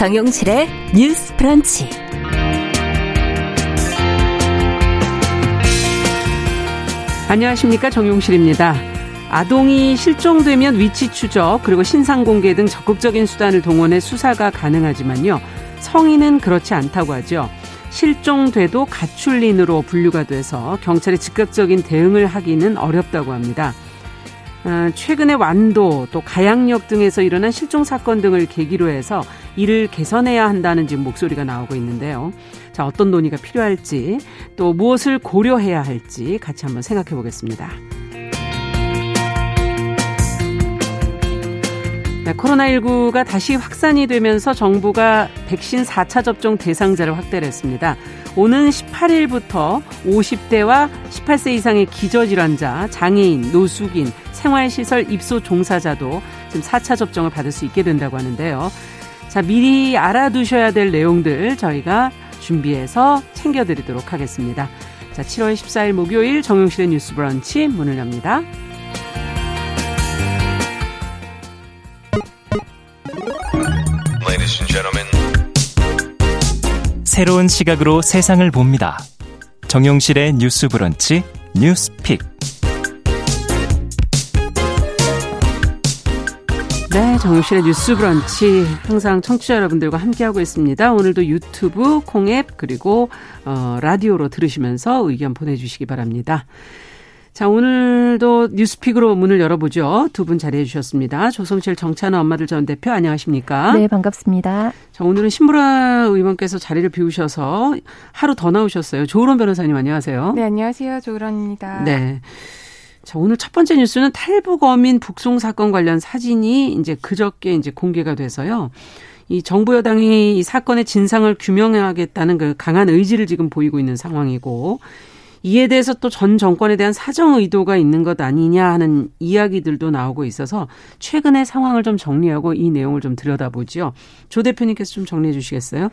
정용실의 뉴스 프런치. 안녕하십니까. 정용실입니다. 아동이 실종되면 위치 추적 그리고 신상 공개 등 적극적인 수단을 동원해 수사가 가능하지만요. 성인은 그렇지 않다고 하죠. 실종돼도 가출린으로 분류가 돼서 경찰의 즉각적인 대응을 하기는 어렵다고 합니다. 아, 최근에 완도 또 가양역 등에서 일어난 실종 사건 등을 계기로 해서 이를 개선해야 한다는 지금 목소리가 나오고 있는데요. 자, 어떤 논의가 필요할지 또 무엇을 고려해야 할지 같이 한번 생각해 보겠습니다. 네, 코로나19가 다시 확산이 되면서 정부가 백신 4차 접종 대상자를 확대를 했습니다. 오는 18일부터 50대와 18세 이상의 기저질환자, 장애인, 노숙인, 생활시설 입소 종사자도 지금 4차 접종을 받을 수 있게 된다고 하는데요. 자, 미리 알아두셔야 될 내용들 저희가 준비해서 챙겨드리도록 하겠습니다. 자, 7월 14일 목요일 정용실의 뉴스 브런치 문을 엽니다. 새로운 시각으로 세상을 봅니다. 정용실의 뉴스 브런치 뉴스픽. 네, 정용실의 뉴스 브런치 항상 청취자 여러분들과 함께하고 있습니다. 오늘도 유튜브, 콩앱 그리고 어, 라디오로 들으시면서 의견 보내 주시기 바랍니다. 자, 오늘도 뉴스픽으로 문을 열어보죠. 두 분 자리해 주셨습니다. 조성실 정찬호 엄마들 전 대표 안녕하십니까? 네, 반갑습니다. 자, 오늘은 신보라 의원께서 자리를 비우셔서 하루 더 나오셨어요. 조으론 변호사님 안녕하세요. 네, 안녕하세요. 조으론입니다. 네. 자, 오늘 첫 번째 뉴스는 탈북 어민 북송 사건 관련 사진이 이제 그저께 이제 공개가 돼서요. 이 정부 여당이 이 사건의 진상을 규명하겠다는 그 강한 의지를 지금 보이고 있는 상황이고 이에 대해서 또 전 정권에 대한 사정 의도가 있는 것 아니냐 하는 이야기들도 나오고 있어서 최근의 상황을 좀 정리하고 이 내용을 좀 들여다보죠. 조 대표님께서 좀 정리해 주시겠어요?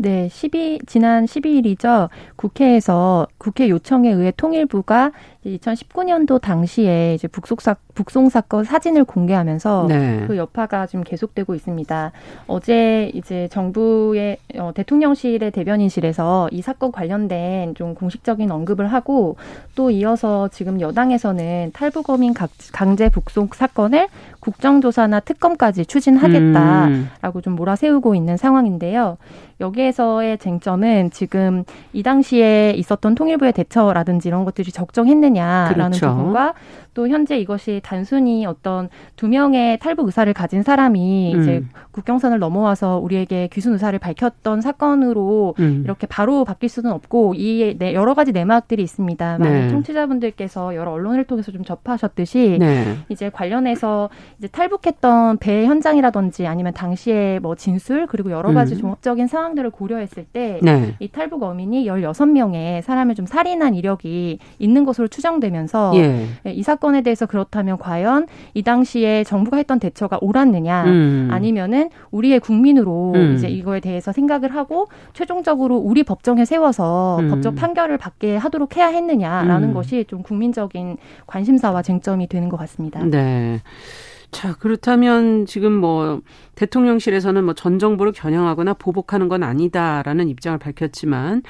네, 12 지난 12일이죠. 국회에서 국회 요청에 의해 통일부가 2019년도 당시에 이제 북송사 북송 사건 사진을 공개하면서 네. 그 여파가 지금 계속되고 있습니다. 어제 이제 정부의 어, 대통령실의 대변인실에서 이 사건 관련된 좀 공식적인 언급을 하고 또 이어서 지금 여당에서는 탈북어민 강제 북송 사건을 국정조사나 특검까지 추진하겠다라고 음. 좀 몰아세우고 있는 상황인데요. 여기에서의 쟁점은 지금 이 당시에 있었던 통일부의 대처라든지 이런 것들이 적정했느냐 라는 그렇죠. 부분과 또 현재 이것이 단순히 어떤 두 명의 탈북 의사를 가진 사람이 음. 이제 국경선을 넘어와서 우리에게 귀순 의사를 밝혔던 사건으로 음. 이렇게 바로 바뀔 수는 없고 이 여러 가지 내막들이 있습니다. 많은 네. 청취자분들께서 여러 언론을 통해서 좀 접하셨듯이 네. 이제 관련해서 이제 탈북했던 배 현장이라든지 아니면 당시에 뭐 진술 그리고 여러 가지 음. 종합적인 상황들을 고려했을 때이 네. 탈북 어민이 16명의 사람을 좀 살인한 이력이 있는 것으로 추정되면서 예. 이 사건 사건에 대해서 그렇다면 과연 이 당시에 정부가 했던 대처가 옳았느냐 음. 아니면은 우리의 국민으로 음. 이제 이거에 대해서 생각을 하고 최종적으로 우리 법정에 세워서 음. 법적 판결을 받게 하도록 해야 했느냐라는 음. 것이 좀 국민적인 관심사와 쟁점이 되는 것 같습니다. 네. 자, 그렇다면 지금 뭐 대통령실에서는 뭐 전 정부를 겨냥하거나 보복하는 건 아니다라는 입장을 밝혔지만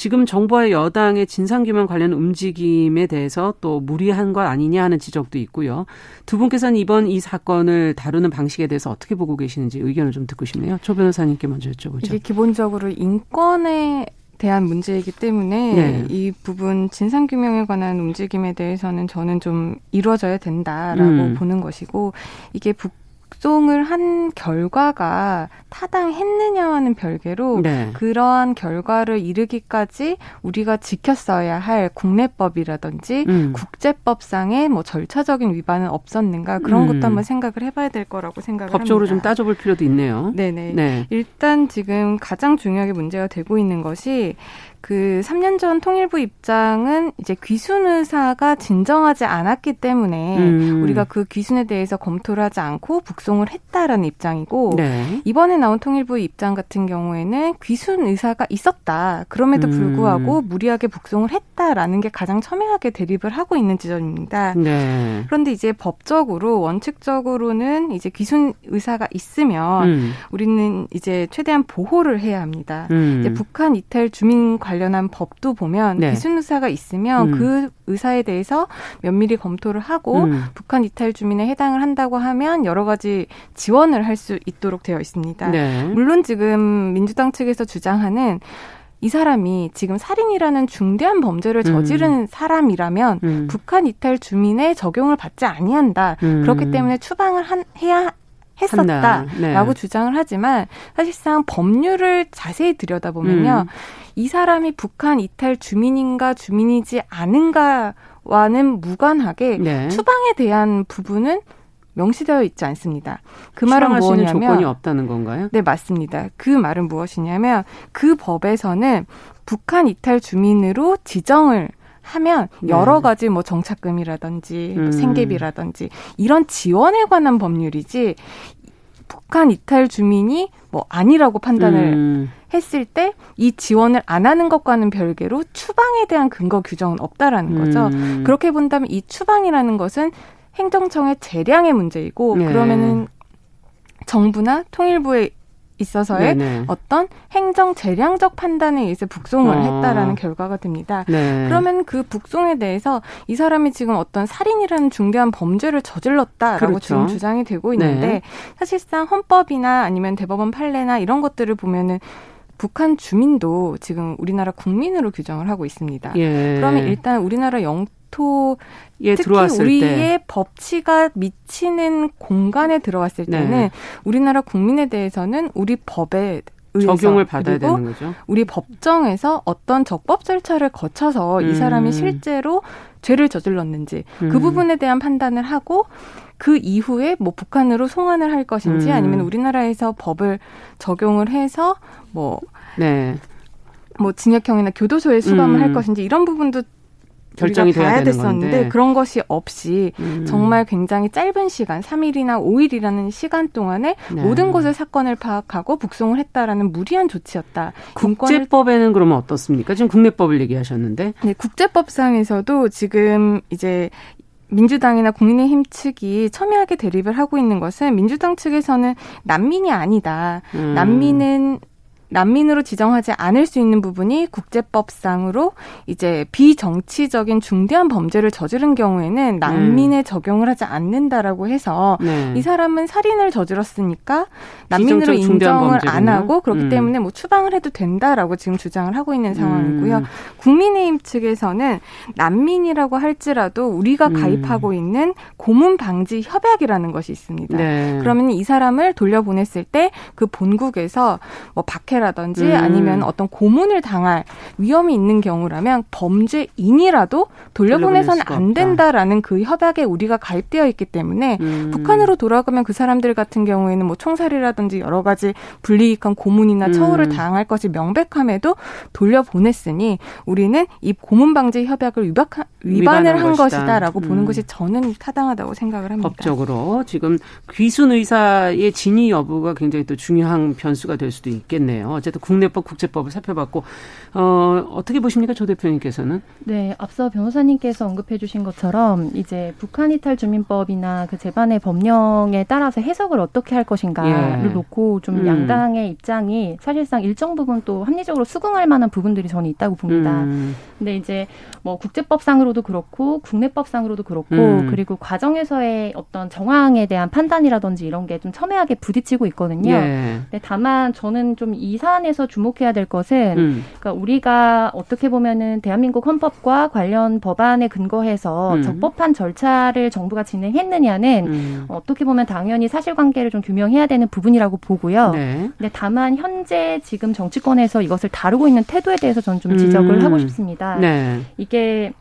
지금 정부와 여당의 진상규명 관련 움직임에 대해서 또 무리한 것 아니냐 하는 지적도 있고요. 두 분께서는 이번 이 사건을 다루는 방식에 대해서 어떻게 보고 계시는지 의견을 좀 듣고 싶네요. 조 변호사님께 먼저 여쭤보죠. 이게 기본적으로 인권에 대한 문제이기 때문에 네. 이 부분 진상 규명에 관한 움직임에 대해서는 저는 좀 이루어져야 된다라고 음. 보는 것이고 이게 북 작성을 한 결과가 타당했느냐와는 별개로 네. 그러한 결과를 이르기까지 우리가 지켰어야 할 국내법이라든지 음. 국제법상의 뭐 절차적인 위반은 없었는가 그런 음. 것도 한번 생각을 해봐야 될 거라고 생각을 법적으로 합니다. 좀 따져볼 필요도 있네요. 네네. 네. 일단 지금 가장 중요하게 문제가 되고 있는 것이 그 3년 전 통일부 입장은 이제 귀순 의사가 진정하지 않았기 때문에 음. 우리가 그 귀순에 대해서 검토를 하지 않고 북송을 했다라는 입장이고 네. 이번에 나온 통일부 입장 같은 경우에는 귀순 의사가 있었다. 그럼에도 음. 불구하고 음. 무리하게 북송을 했다라는 게 가장 첨예하게 대립을 하고 있는 지점입니다. 네. 그런데 이제 법적으로 원칙적으로는 이제 귀순 의사가 있으면 음. 우리는 이제 최대한 보호를 해야 합니다. 음. 북한 이탈 주민 관 련한 법도 보면 네. 귀순 의사가 있으면 음. 그 의사에 대해서 면밀히 검토를 하고 음. 북한 이탈 주민에 해당을 한다고 하면 여러 가지 지원을 할 수 있도록 되어 있습니다. 네. 물론 지금 민주당 측에서 주장하는 이 사람이 지금 살인이라는 중대한 범죄를 저지른 음. 사람이라면 음. 북한 이탈 주민의 적용을 받지 아니한다. 음. 그렇기 때문에 추방을 한, 해야 했었다라고 네. 주장을 하지만 사실상 법률을 자세히 들여다보면요. 음. 이 사람이 북한 이탈 주민인가 주민이지 않은가와는 무관하게 네. 추방에 대한 부분은 명시되어 있지 않습니다. 그 말은 무엇이냐면 조건이 없다는 건가요? 네, 맞습니다. 그 말은 무엇이냐면 그 법에서는 북한 이탈 주민으로 지정을 하면 네. 여러 가지 뭐 정착금이라든지 음. 생계비라든지 이런 지원에 관한 법률이지 북한 이탈 주민이 뭐 아니라고 판단을 음. 했을 때 이 지원을 안 하는 것과는 별개로 추방에 대한 근거 규정은 없다라는 거죠. 음. 그렇게 본다면 이 추방이라는 것은 행정청의 재량의 문제이고 네. 그러면은 정부나 통일부에 있어서의 네네. 어떤 행정 재량적 판단에 의해서 북송을 어. 했다라는 결과가 됩니다. 네. 그러면 그 북송에 대해서 이 사람이 지금 어떤 살인이라는 중대한 범죄를 저질렀다라고 그렇죠. 지금 주장이 되고 있는데 네. 사실상 헌법이나 아니면 대법원 판례나 이런 것들을 보면은 북한 주민도 지금 우리나라 국민으로 규정을 하고 있습니다. 예. 그러면 일단 우리나라 영 토에 들어왔을 우리의 때. 법치가 미치는 공간에 들어왔을 네. 때는 네. 우리나라 국민에 대해서는 우리 법에 적용을 받아야 되는 거죠. 우리 법정에서 어떤 적법 절차를 거쳐서 음. 이 사람이 음. 실제로 죄를 저질렀는지 그 음. 그 부분에 대한 판단을 하고 그 이후에 뭐 북한으로 송환을 할 것인지 음. 아니면 우리나라에서 법을 적용을 해서 뭐 네. 뭐 징역형이나 교도소에 수감을 음. 할 것인지 이런 부분도 결정이 돼야 됐었는데. 그런 것이 없이 음. 정말 굉장히 짧은 시간 3일이나 5일이라는 시간 동안에 네. 모든 곳의 사건을 파악하고 북송을 했다라는 무리한 조치였다. 국제법에는 그러면 어떻습니까? 지금 국내법을 얘기하셨는데. 네, 국제법상에서도 지금 이제 민주당이나 국민의힘 측이 첨예하게 대립을 하고 있는 것은 민주당 측에서는 난민이 아니다. 음. 난민은 난민으로 지정하지 않을 수 있는 부분이 국제법상으로 이제 비정치적인 중대한 범죄를 저지른 경우에는 난민에 음. 적용을 하지 않는다라고 해서 네. 이 사람은 살인을 저질렀으니까 난민으로 인정을 안 하고 그렇기 음. 때문에 뭐 추방을 해도 된다라고 지금 주장을 하고 있는 상황이고요. 음. 국민의힘 측에서는 난민이라고 할지라도 우리가 음. 가입하고 있는 고문 방지 협약이라는 것이 있습니다. 네. 그러면 이 사람을 돌려보냈을 때 그 본국에서 뭐 박해 학대라든지 음. 아니면 어떤 고문을 당할 위험이 있는 경우라면 범죄인이라도 돌려보내서는 안 된다라는 그 협약에 우리가 가입되어 있기 때문에 음. 북한으로 돌아가면 그 사람들 같은 경우에는 뭐 총살이라든지 여러 가지 불리익한 고문이나 처우를 음. 당할 것이 명백함에도 돌려보냈으니 우리는 이 고문 방지 협약을 위박하, 위반을 한 것이다 라고 보는 음. 것이 저는 타당하다고 생각을 합니다. 법적으로 지금 귀순 의사의 진위 여부가 굉장히 또 중요한 변수가 될 수도 있겠네요. 어쨌든 국내법, 국제법을 살펴봤고 어, 어떻게 보십니까, 조 대표님께서는? 네, 앞서 변호사님께서 언급해주신 것처럼 이제 북한 이탈 주민법이나 그 재반의 법령에 따라서 해석을 어떻게 할 것인가를 예. 놓고 좀 음. 양당의 입장이 사실상 일정 부분 또 합리적으로 수긍할 만한 부분들이 저는 있다고 봅니다. 음. 근데 이제 뭐 국제법상으로 도 그렇고 국내법상으로도 그렇고 음. 그리고 과정에서의 어떤 정황에 대한 판단이라든지 이런 게 좀 첨예하게 부딪히고 있거든요. 예. 근데 다만 저는 좀 이 사안에서 주목해야 될 것은 음. 그러니까 우리가 어떻게 보면은 대한민국 헌법과 관련 법안에 근거해서 음. 적법한 절차를 정부가 진행했느냐는 음. 어떻게 보면 당연히 사실관계를 좀 규명해야 되는 부분이라고 보고요. 네. 근데 다만 현재 지금 정치권에서 이것을 다루고 있는 태도에 대해서 저는 좀 지적을 음. 하고 싶습니다. 네. 이게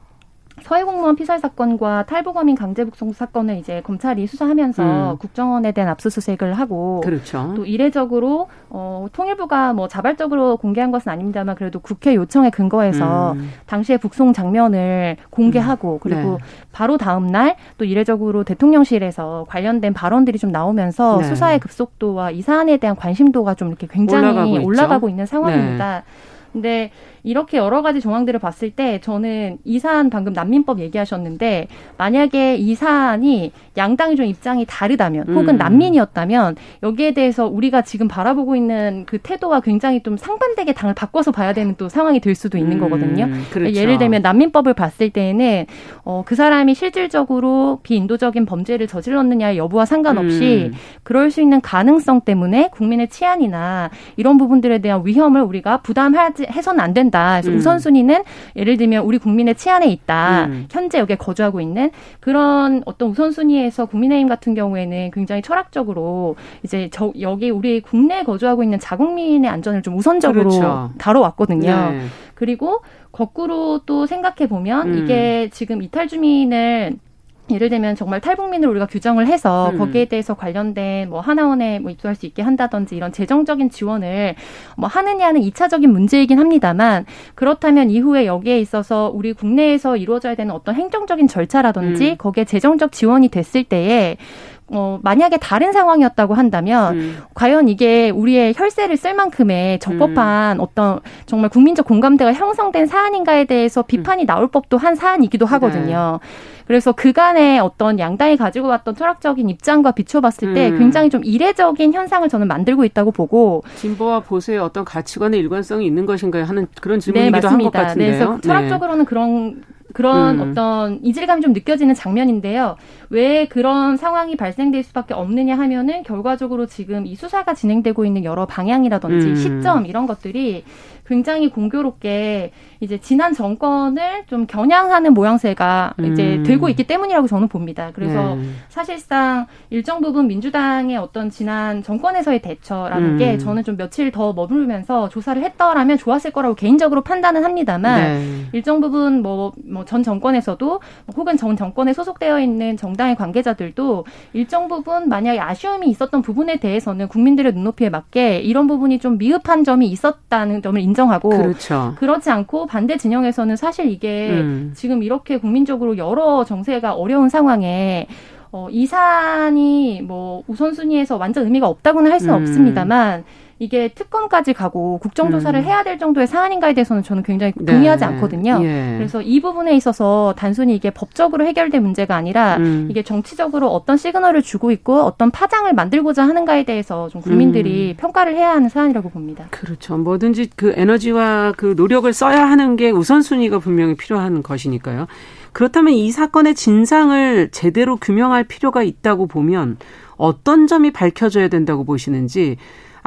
서해 공무원 피살 사건과 탈북어민 강제 북송 사건을 이제 검찰이 수사하면서 음. 국정원에 대한 압수수색을 하고 그렇죠. 또 이례적으로 어, 통일부가 뭐 자발적으로 공개한 것은 아닙니다만 그래도 국회 요청에 근거해서 음. 당시의 북송 장면을 공개하고 음. 그리고 네. 바로 다음 날 또 이례적으로 대통령실에서 관련된 발언들이 좀 나오면서 네. 수사의 급속도와 이 사안에 대한 관심도가 좀 이렇게 굉장히 올라가고, 올라가고 있는 상황입니다. 네. 근데 이렇게 여러 가지 정황들을 봤을 때 저는 이 사안 방금 난민법 얘기하셨는데 만약에 이 사안이 양당이 좀 입장이 다르다면 혹은 음. 난민이었다면 여기에 대해서 우리가 지금 바라보고 있는 그 태도와 굉장히 좀 상반되게 당을 바꿔서 봐야 되는 또 상황이 될 수도 있는 음. 거거든요. 그렇죠. 예를 들면 난민법을 봤을 때에는 어, 그 사람이 실질적으로 비인도적인 범죄를 저질렀느냐의 여부와 상관없이 음. 그럴 수 있는 가능성 때문에 국민의 치안이나 이런 부분들에 대한 위험을 우리가 부담하지 해서는 안 된다. 된다. 그래서 음. 우선순위는 예를 들면 우리 국민의 치안에 있다. 음. 현재 여기에 거주하고 있는 그런 어떤 우선순위에서 국민의힘 같은 경우에는 굉장히 철학적으로 이제 저 여기 우리 국내에 거주하고 있는 자국민의 안전을 좀 우선적으로 그렇죠. 다뤄왔거든요. 네. 그리고 거꾸로 또 생각해 보면 음. 이게 지금 이탈 주민을 예를 들면 정말 탈북민을 우리가 규정을 해서 음. 거기에 대해서 관련된 뭐 하나원에 뭐 입소할 수 있게 한다든지 이런 재정적인 지원을 뭐 하느냐는 이차적인 문제이긴 합니다만 그렇다면 이후에 여기에 있어서 우리 국내에서 이루어져야 되는 어떤 행정적인 절차라든지 음. 거기에 재정적 지원이 됐을 때에 어, 만약에 다른 상황이었다고 한다면 음. 과연 이게 우리의 혈세를 쓸 만큼의 적법한 음. 어떤 정말 국민적 공감대가 형성된 사안인가에 대해서 비판이 음. 나올 법도 한 사안이기도 하거든요. 네. 그래서 그간의 어떤 양당이 가지고 왔던 철학적인 입장과 비춰봤을 때 음. 굉장히 좀 이례적인 현상을 저는 만들고 있다고 보고 진보와 보수의 어떤 가치관의 일관성이 있는 것인가요 하는 그런 질문이기도 네, 한것 같은데요. 네, 그래서 철학적으로는 네. 그런 그런 음. 어떤 이질감이 좀 느껴지는 장면인데요. 왜 그런 상황이 발생될 수밖에 없느냐 하면은 결과적으로 지금 이 수사가 진행되고 있는 여러 방향이라든지 음. 시점 이런 것들이 굉장히 공교롭게 이제 지난 정권을 좀 겨냥하는 모양새가 음. 이제 들고 있기 때문이라고 저는 봅니다. 그래서 네. 사실상 일정 부분 민주당의 어떤 지난 정권에서의 대처라는 음. 게 저는 좀 며칠 더 머물면서 조사를 했더라면 좋았을 거라고 개인적으로 판단은 합니다만 네. 일정 부분 뭐 뭐전 정권에서도 혹은 전 정권에 소속되어 있는 정당의 관계자들도 일정 부분 만약에 아쉬움이 있었던 부분에 대해서는 국민들의 눈높이에 맞게 이런 부분이 좀 미흡한 점이 있었다는 점을 인정 인정하고 그렇죠. 그렇지 않고 반대 진영에서는 사실 이게 음. 지금 이렇게 국민적으로 여러 정세가 어려운 상황에 어, 이 사안이 뭐 우선순위에서 완전 의미가 없다고는 할 수는 음. 없습니다만 이게 특검까지 가고 국정조사를 음. 해야 될 정도의 사안인가에 대해서는 저는 굉장히 네. 동의하지 네. 않거든요. 예. 그래서 이 부분에 있어서 단순히 이게 법적으로 해결될 문제가 아니라 음. 이게 정치적으로 어떤 시그널을 주고 있고 어떤 파장을 만들고자 하는가에 대해서 좀 국민들이 음. 평가를 해야 하는 사안이라고 봅니다. 그렇죠. 뭐든지 그 에너지와 그 노력을 써야 하는 게 우선순위가 분명히 필요한 것이니까요. 그렇다면 이 사건의 진상을 제대로 규명할 필요가 있다고 보면 어떤 점이 밝혀져야 된다고 보시는지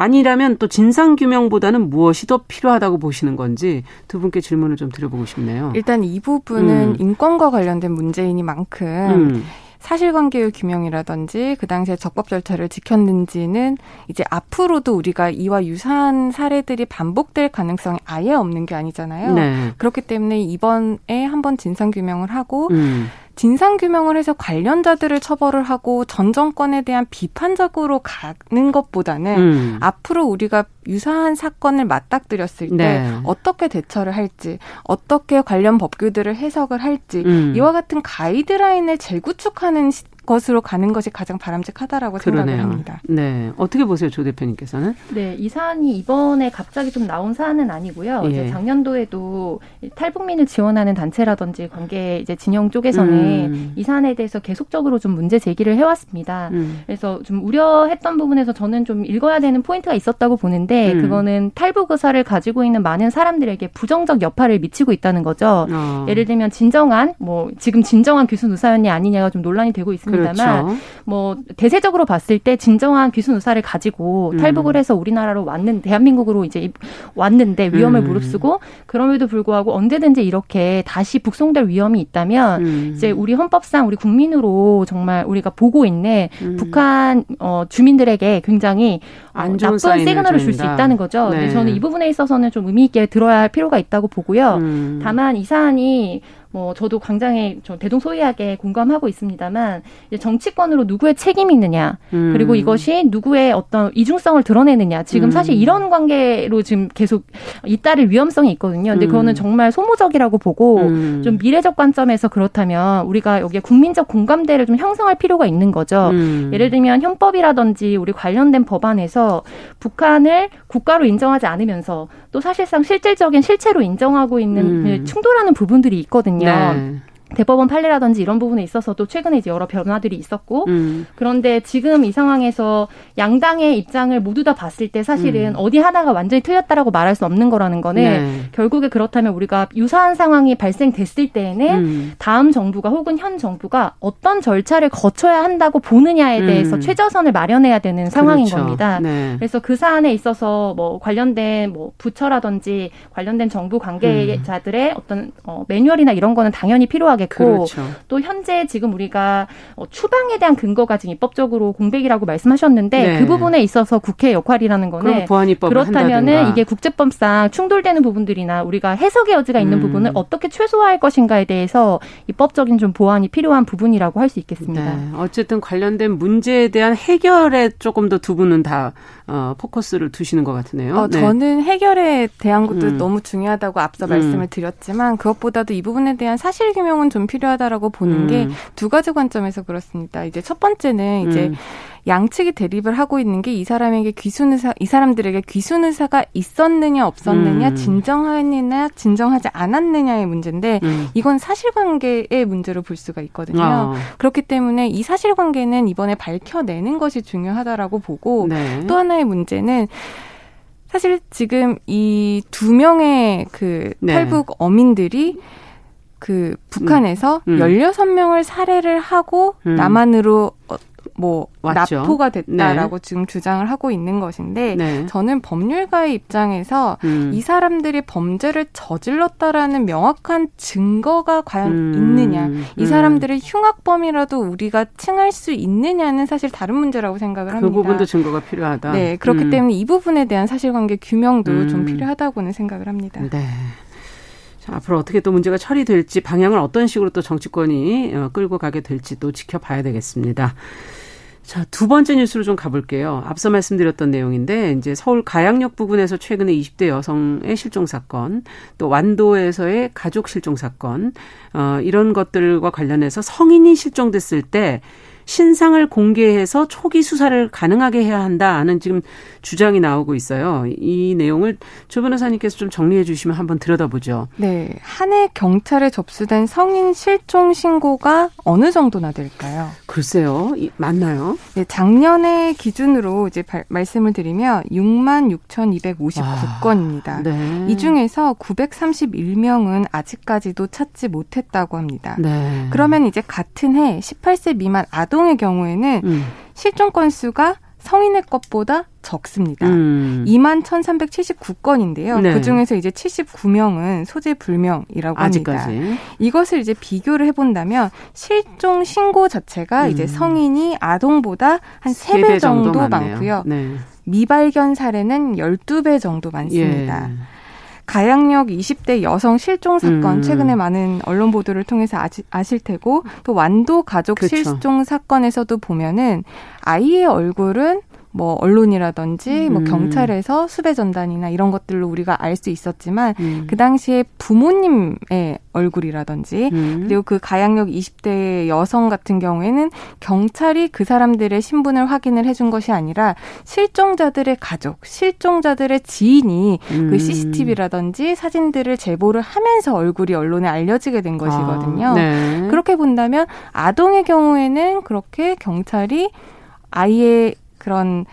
아니라면 또 진상 규명보다는 무엇이 더 필요하다고 보시는 건지 두 분께 질문을 좀 드려보고 싶네요. 일단 이 부분은 음. 인권과 관련된 문제이니만큼 음. 사실관계의 규명이라든지 그 당시에 적법 절차를 지켰는지는 이제 앞으로도 우리가 이와 유사한 사례들이 반복될 가능성이 아예 없는 게 아니잖아요. 네. 그렇기 때문에 이번에 한번 진상 규명을 하고 음. 진상 규명을 해서 관련자들을 처벌을 하고 전 정권에 대한 비판적으로 가는 것보다는 음. 앞으로 우리가 유사한 사건을 맞닥뜨렸을 때 네. 어떻게 대처를 할지, 어떻게 관련 법규들을 해석을 할지 음. 이와 같은 가이드라인을 재구축하는 것으로 가는 것이 가장 바람직하다라고 그러네요. 생각을 합니다. 네. 어떻게 보세요, 조 대표님께서는? 네, 이 사안이 이번에 갑자기 좀 나온 사안은 아니고요. 예. 이제 작년도에도 탈북민을 지원하는 단체라든지 관계 이제 진영 쪽에서는 음. 이 사안에 대해서 계속적으로 좀 문제 제기를 해왔습니다. 음. 그래서 좀 우려했던 부분에서 저는 좀 읽어야 되는 포인트가 있었다고 보는데 음. 그거는 탈북 의사를 가지고 있는 많은 사람들에게 부정적 여파를 미치고 있다는 거죠. 어. 예를 들면 진정한 뭐 지금 진정한 귀순 의사였냐 아니냐가 좀 논란이 되고 있습니다. 있습니다만 그렇죠. 뭐 대세적으로 봤을 때 진정한 귀순 의사를 가지고 음. 탈북을 해서 우리나라로 왔는 대한민국으로 이제 왔는데 위험을 음. 무릅쓰고 그럼에도 불구하고 언제든지 이렇게 다시 북송될 위험이 있다면 음. 이제 우리 헌법상 우리 국민으로 정말 우리가 보고 있는 음. 북한 어 주민들에게 굉장히 어, 나쁜 시그널을 줄 수 있다는 거죠. 네. 저는 이 부분에 있어서는 좀 의미 있게 들어야 할 필요가 있다고 보고요. 음. 다만 이 사안이 뭐 저도 굉장히 좀 대동소이하게 공감하고 있습니다만 정치권으로 누구의 책임이 있느냐 음. 그리고 이것이 누구의 어떤 이중성을 드러내느냐 지금 음. 사실 이런 관계로 지금 계속 잇따를 위험성이 있거든요. 근데 그거는 음. 정말 소모적이라고 보고 음. 좀 미래적 관점에서 그렇다면 우리가 여기에 국민적 공감대를 좀 형성할 필요가 있는 거죠. 음. 예를 들면 헌법이라든지 우리 관련된 법안에서 북한을 국가로 인정하지 않으면서 또 사실상 실질적인 실체로 인정하고 있는 충돌하는 부분들이 있거든요. 네. 대법원 판례라든지 이런 부분에 있어서도 최근에 이제 여러 변화들이 있었고 음. 그런데 지금 이 상황에서 양당의 입장을 모두 다 봤을 때 사실은 음. 어디 하나가 완전히 틀렸다라고 말할 수 없는 거라는 거는 네. 결국에 그렇다면 우리가 유사한 상황이 발생됐을 때에는 음. 다음 정부가 혹은 현 정부가 어떤 절차를 거쳐야 한다고 보느냐에 대해서 음. 최저선을 마련해야 되는 상황인 그렇죠. 겁니다. 네. 그래서 그 사안에 있어서 뭐 관련된 뭐 부처라든지 관련된 정부 관계자들의 음. 어떤 어, 매뉴얼이나 이런 거는 당연히 필요하게 필요하겠고 그렇죠. 또 현재 지금 우리가 어, 추방에 대한 근거가 지금 입법적으로 공백이라고 말씀하셨는데 네. 그 부분에 있어서 국회 역할이라는 거는 그렇다면은 이게 국제법상 충돌되는 부분들이나 우리가 해석의 여지가 있는 음. 부분을 어떻게 최소화할 것인가에 대해서 입법적인 좀 보완이 필요한 부분이라고 할 수 있겠습니다. 네. 어쨌든 관련된 문제에 대한 해결에 조금 더 두 분은 다 어, 포커스를 두시는 것 같으네요. 어, 네. 저는 해결에 대한 것도 음. 너무 중요하다고 앞서 음. 말씀을 드렸지만 그것보다도 이 부분에 대한 사실 규명은 좀 필요하다라고 보는 음. 게두 가지 관점에서 그렇습니다. 이제 첫 번째는 이제 음. 양측이 대립을 하고 있는 게 이 사람에게 귀순 의사, 이 사람들에게 귀순 의사가 있었느냐 없었느냐, 음. 진정하느냐 진정하지 않았느냐의 문제인데 음. 이건 사실관계의 문제로 볼 수가 있거든요. 어. 그렇기 때문에 이 사실관계는 이번에 밝혀내는 것이 중요하다라고 보고 네. 또 하나의 문제는 사실 지금 이 두 명의 그 네. 탈북 어민들이 그 북한에서 음. 음. 16명을 살해를 하고 음. 남한으로 어, 뭐 왔죠. 납포가 됐다라고 네. 지금 주장을 하고 있는 것인데 네. 저는 법률가의 입장에서 음. 이 사람들이 범죄를 저질렀다라는 명확한 증거가 과연 음. 있느냐 이 음. 사람들을 흉악범이라도 우리가 칭할 수 있느냐는 사실 다른 문제라고 생각을 그 합니다. 그 부분도 증거가 필요하다. 네 그렇기 음. 때문에 이 부분에 대한 사실관계 규명도 좀 음. 필요하다고는 생각을 합니다. 네. 자, 앞으로 어떻게 또 문제가 처리될지 방향을 어떤 식으로 또 정치권이 어, 끌고 가게 될지 또 지켜봐야 되겠습니다. 자, 두 번째 뉴스로 좀 가볼게요. 앞서 말씀드렸던 내용인데, 이제 서울 가양역 부근에서 최근에 20대 여성의 실종 사건, 또 완도에서의 가족 실종 사건, 어, 이런 것들과 관련해서 성인이 실종됐을 때 신상을 공개해서 초기 수사를 가능하게 해야 한다는 지금 주장이 나오고 있어요. 이 내용을 조 변호사님께서 좀 정리해 주시면 한번 들여다보죠. 네. 한 해 경찰에 접수된 성인 실종 신고가 어느 정도나 될까요? 글쎄요. 맞나요? 네. 작년에 기준으로 이제 발, 말씀을 드리면 6만 6,259건입니다. 아, 네. 이 중에서 931명은 아직까지도 찾지 못했다고 합니다. 네. 그러면 이제 같은 해 18세 미만 아동 아동의 경우에는 음. 실종 건수가 성인의 것보다 적습니다. 음. 2만 1,379건인데요. 네. 그중에서 이제 79명은 소재 불명이라고 아직까지. 합니다. 이것을 이제 비교를 해본다면 실종 신고 자체가 음. 이제 성인이 아동보다 한 3배, 정도, 많고요. 네. 미발견 사례는 12배 정도 많습니다. 예. 가양역 20대 여성 실종 사건 음. 최근에 많은 언론 보도를 통해서 아시, 아실 테고 또 완도 가족 그쵸. 실종 사건에서도 보면은 아이의 얼굴은 뭐 언론이라든지 뭐 음. 경찰에서 수배 전단이나 이런 것들로 우리가 알 수 있었지만 음. 그 당시에 부모님의 얼굴이라든지 음. 그리고 그 가양역 20대 여성 같은 경우에는 경찰이 그 사람들의 신분을 확인을 해준 것이 아니라 실종자들의 가족, 실종자들의 지인이 그 음. 그 CCTV라든지 사진들을 제보를 하면서 얼굴이 언론에 알려지게 된 것이거든요. 아, 네. 그렇게 본다면 아동의 경우에는 그렇게 경찰이 아이의 그런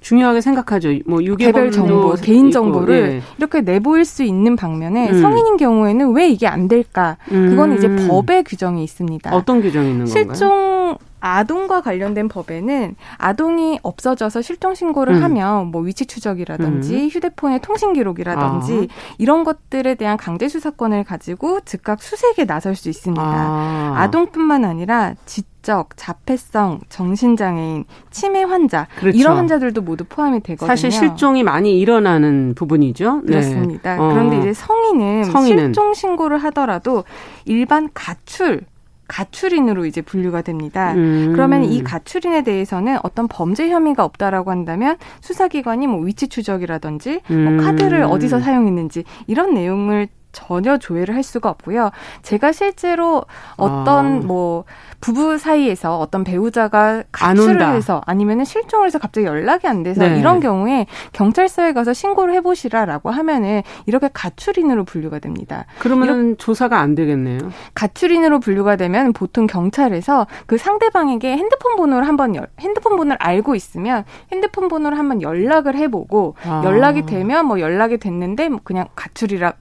중요하게 생각하죠. 뭐 개별 정보, 개인 정보를 예. 이렇게 내보일 수 있는 방면에 음. 성인인 경우에는 왜 이게 안 될까? 음. 그건 이제 법의 규정이 있습니다. 어떤 규정이 있는 건가요? 실종 아동과 관련된 법에는 아동이 없어져서 실종 신고를 음. 하면 뭐 위치 추적이라든지 음. 휴대폰의 통신 기록이라든지 아. 이런 것들에 대한 강제 수사권을 가지고 즉각 수색에 나설 수 있습니다. 아. 동뿐만 아니라 지 외적, 자폐성, 정신장애인, 치매 환자 그렇죠. 이런 환자들도 모두 포함이 되거든요. 사실 실종이 많이 일어나는 부분이죠. 네. 그렇습니다. 어. 그런데 이제 성인은, 성인은 실종 신고를 하더라도 일반 가출 가출인으로 이제 분류가 됩니다. 음. 그러면 이 가출인에 대해서는 어떤 범죄 혐의가 없다라고 한다면 수사기관이 뭐 위치 추적이라든지 뭐 음. 뭐 카드를 어디서 사용했는지 이런 내용을 전혀 조회를 할 수가 없고요. 제가 실제로 어떤 아. 뭐 부부 사이에서 어떤 배우자가 가출을 해서 아니면은 실종을 해서 갑자기 연락이 안 돼서 네. 이런 경우에 경찰서에 가서 신고를 해보시라라고 하면은 이렇게 가출인으로 분류가 됩니다. 그러면 조사가 안 되겠네요. 가출인으로 분류가 되면 보통 경찰에서 그 상대방에게 핸드폰 번호를 한번 열, 핸드폰 번호를 알고 있으면 핸드폰 번호를 한번 연락을 해보고 아. 연락이 되면 뭐 연락이 됐는데 뭐 그냥 가출이라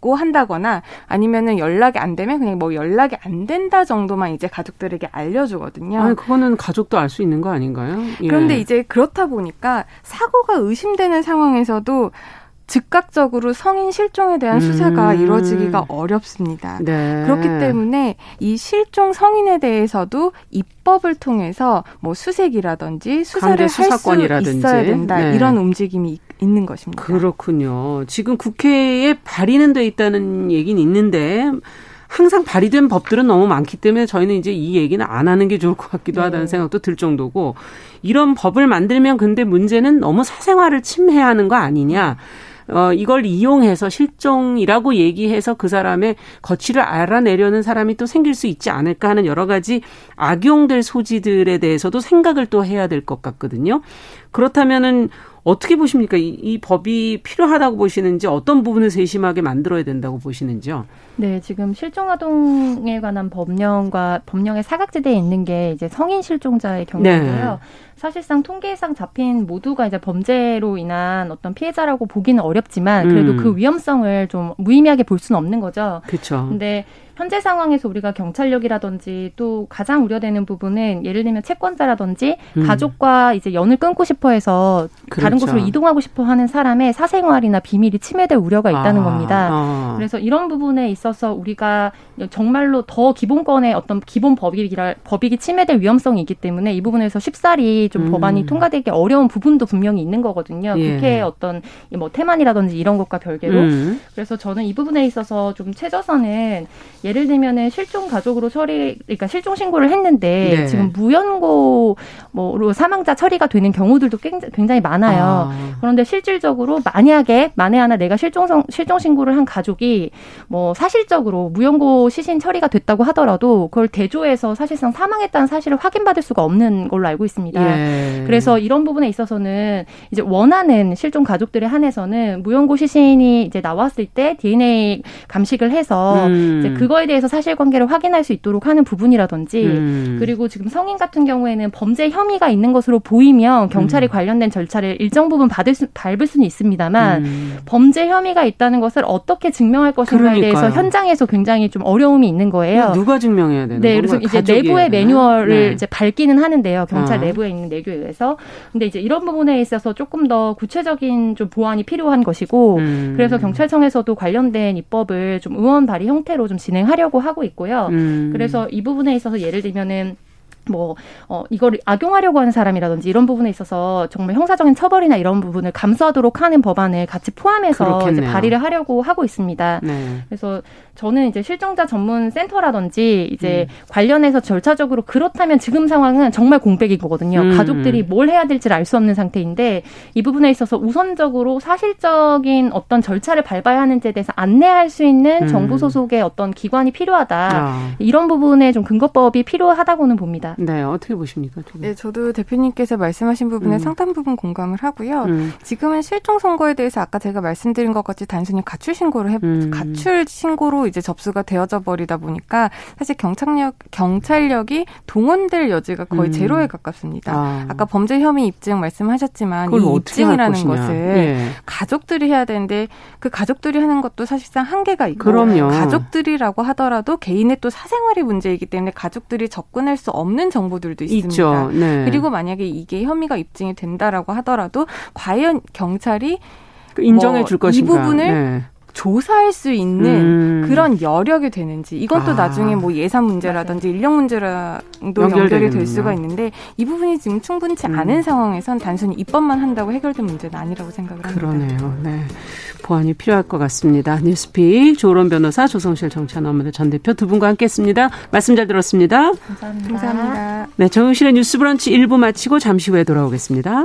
받고 한다거나 아니면은 연락이 안 되면 그냥 뭐 연락이 안 된다 정도만 이제 가족들에게 알려주거든요. 아니, 그거는 가족도 알 수 있는 거 아닌가요? 예. 그런데 이제 그렇다 보니까 사고가 의심되는 상황에서도 즉각적으로 성인 실종에 대한 수사가 음. 이루어지기가 어렵습니다. 네. 그렇기 때문에 이 실종 성인에 대해서도 입법을 통해서 뭐 수색이라든지 수사를 할 수 있어야 된다 네. 이런 움직임이 있는 것입니다. 그렇군요. 지금 국회에 발의는 돼 있다는 얘기는 있는데 항상 발의된 법들은 너무 많기 때문에 저희는 이제 이 얘기는 안 하는 게 좋을 것 같기도 네. 하다는 생각도 들 정도고 이런 법을 만들면 근데 문제는 너무 사생활을 침해하는 거 아니냐. 어, 이걸 이용해서 실종이라고 얘기해서 그 사람의 거취를 알아내려는 사람이 또 생길 수 있지 않을까 하는 여러 가지 악용될 소지들에 대해서도 생각을 또 해야 될 것 같거든요. 그렇다면은 어떻게 보십니까? 이, 이, 법이 필요하다고 보시는지 어떤 부분을 세심하게 만들어야 된다고 보시는지요? 네, 지금 실종 아동에 관한 법령과 법령의 사각지대에 있는 게 이제 성인 실종자의 경우인데요. 네. 사실상 통계상 잡힌 모두가 이제 범죄로 인한 어떤 피해자라고 보기는 어렵지만 그래도 음. 그 위험성을 좀 무의미하게 볼 수는 없는 거죠. 그렇죠. 근데 현재 상황에서 우리가 경찰력이라든지 또 가장 우려되는 부분은 예를 들면 채권자라든지 음. 가족과 이제 연을 끊고 싶어 해서 그렇죠. 다른 곳으로 이동하고 싶어 하는 사람의 사생활이나 비밀이 침해될 우려가 있다는 아, 겁니다. 아. 그래서 이런 부분에 있어서 우리가 정말로 더 기본권의 어떤 기본 법익이라 법익이 침해될 위험성이 있기 때문에 이 부분에서 쉽사리 좀 음. 법안이 통과되기 어려운 부분도 분명히 있는 거거든요. 예. 국회 어떤 뭐 태만이라든지 이런 것과 별개로. 음. 그래서 저는 이 부분에 있어서 좀 최저선은 예를 들면은 실종 가족으로 처리, 그러니까 실종 신고를 했는데 네. 지금 무연고 뭐로 사망자 처리가 되는 경우들도 굉장히 많아요. 아. 그런데 실질적으로 만약에 만에 하나 내가 실종 실종 신고를 한 가족이 뭐 사실적으로 무연고 시신 처리가 됐다고 하더라도 그걸 대조해서 사실상 사망했다는 사실을 확인받을 수가 없는 걸로 알고 있습니다. 예. 그래서 이런 부분에 있어서는 이제 원하는 실종 가족들에 한해서는 무연고 시신이 이제 나왔을 때 DNA 감식을 해서 음. 이제 그거 그거에 대해서 사실관계를 확인할 수 있도록 하는 부분이라든지 음. 그리고 지금 성인 같은 경우에는 범죄 혐의가 있는 것으로 보이면 경찰이 음. 관련된 절차를 일정 부분 받을 수, 밟을 수는 있습니다만 음. 범죄 혐의가 있다는 것을 어떻게 증명할 것인가에 그러니까요. 대해서 현장에서 굉장히 좀 어려움이 있는 거예요. 누가 증명해야 되는 네, 그래서 이제 내부의 매뉴얼을 네. 이제 밝기는 하는데요. 경찰 아. 내부에 있는 내규에 의해서. 근데 이제 이런 부분에 있어서 조금 더 구체적인 좀 보완이 필요한 것이고 음. 그래서 경찰청에서도 관련된 입법을 좀 의원 발의 형태로 좀 진행 하려고 하고 있고요. 음. 그래서 이 부분에 있어서 예를 들면은 뭐, 어, 이걸 악용하려고 하는 사람이라든지 이런 부분에 있어서 정말 형사적인 처벌이나 이런 부분을 감수하도록 하는 법안을 같이 포함해서 이제 발의를 하려고 하고 있습니다. 네. 그래서 저는 이제 실종자 전문 센터라든지 이제 음. 관련해서 절차적으로 그렇다면 지금 상황은 정말 공백인 거거든요. 음. 가족들이 뭘 해야 될지를 알 수 없는 상태인데 이 부분에 있어서 우선적으로 사실적인 어떤 절차를 밟아야 하는지에 대해서 안내할 수 있는 음. 정부 소속의 어떤 기관이 필요하다. 아. 이런 부분에 좀 근거법이 필요하다고는 봅니다. 네, 어떻게 보십니까? 네, 저도 대표님께서 말씀하신 부분에 음. 상당 부분 공감을 하고요. 음. 지금은 실종 선거에 대해서 아까 제가 말씀드린 것 같이 단순히 가출 신고를 해 음. 가출 신고로 이제 접수가 되어져 버리다 보니까 사실 경찰력 경찰력이 동원될 여지가 거의 음. 제로에 가깝습니다. 아. 까 범죄 혐의 입증 말씀하셨지만 이 입증이라는 것을 예. 가족들이 해야 되는데 그 가족들이 하는 것도 사실상 한계가 있고 그럼요. 가족들이라고 하더라도 개인의 또 사생활이 문제이기 때문에 가족들이 접근할 수 없는 정보들도 있습니다. 네. 그리고 만약에 이게 혐의가 입증이 된다라고 하더라도 과연 경찰이 그 인정해 줄 뭐 것인가? 이 부분을 네. 조사할 수 있는 음. 그런 여력이 되는지 이것도 아. 나중에 뭐 예산 문제라든지 맞아요. 인력 문제랑도 연결이 될 수가 있는데 이 부분이 지금 충분치 음. 않은 상황에선 단순히 입법만 한다고 해결된 문제는 아니라고 생각을 합니다. 그러네요. 네. 보완이 필요할 것 같습니다. 뉴스픽 조론 변호사 조성실 정치하나무대 전 대표 두 분과 함께했습니다. 말씀 잘 들었습니다. 감사합니다. 감사합니다. 네, 정영실의 뉴스브런치 1부 마치고 잠시 후에 돌아오겠습니다.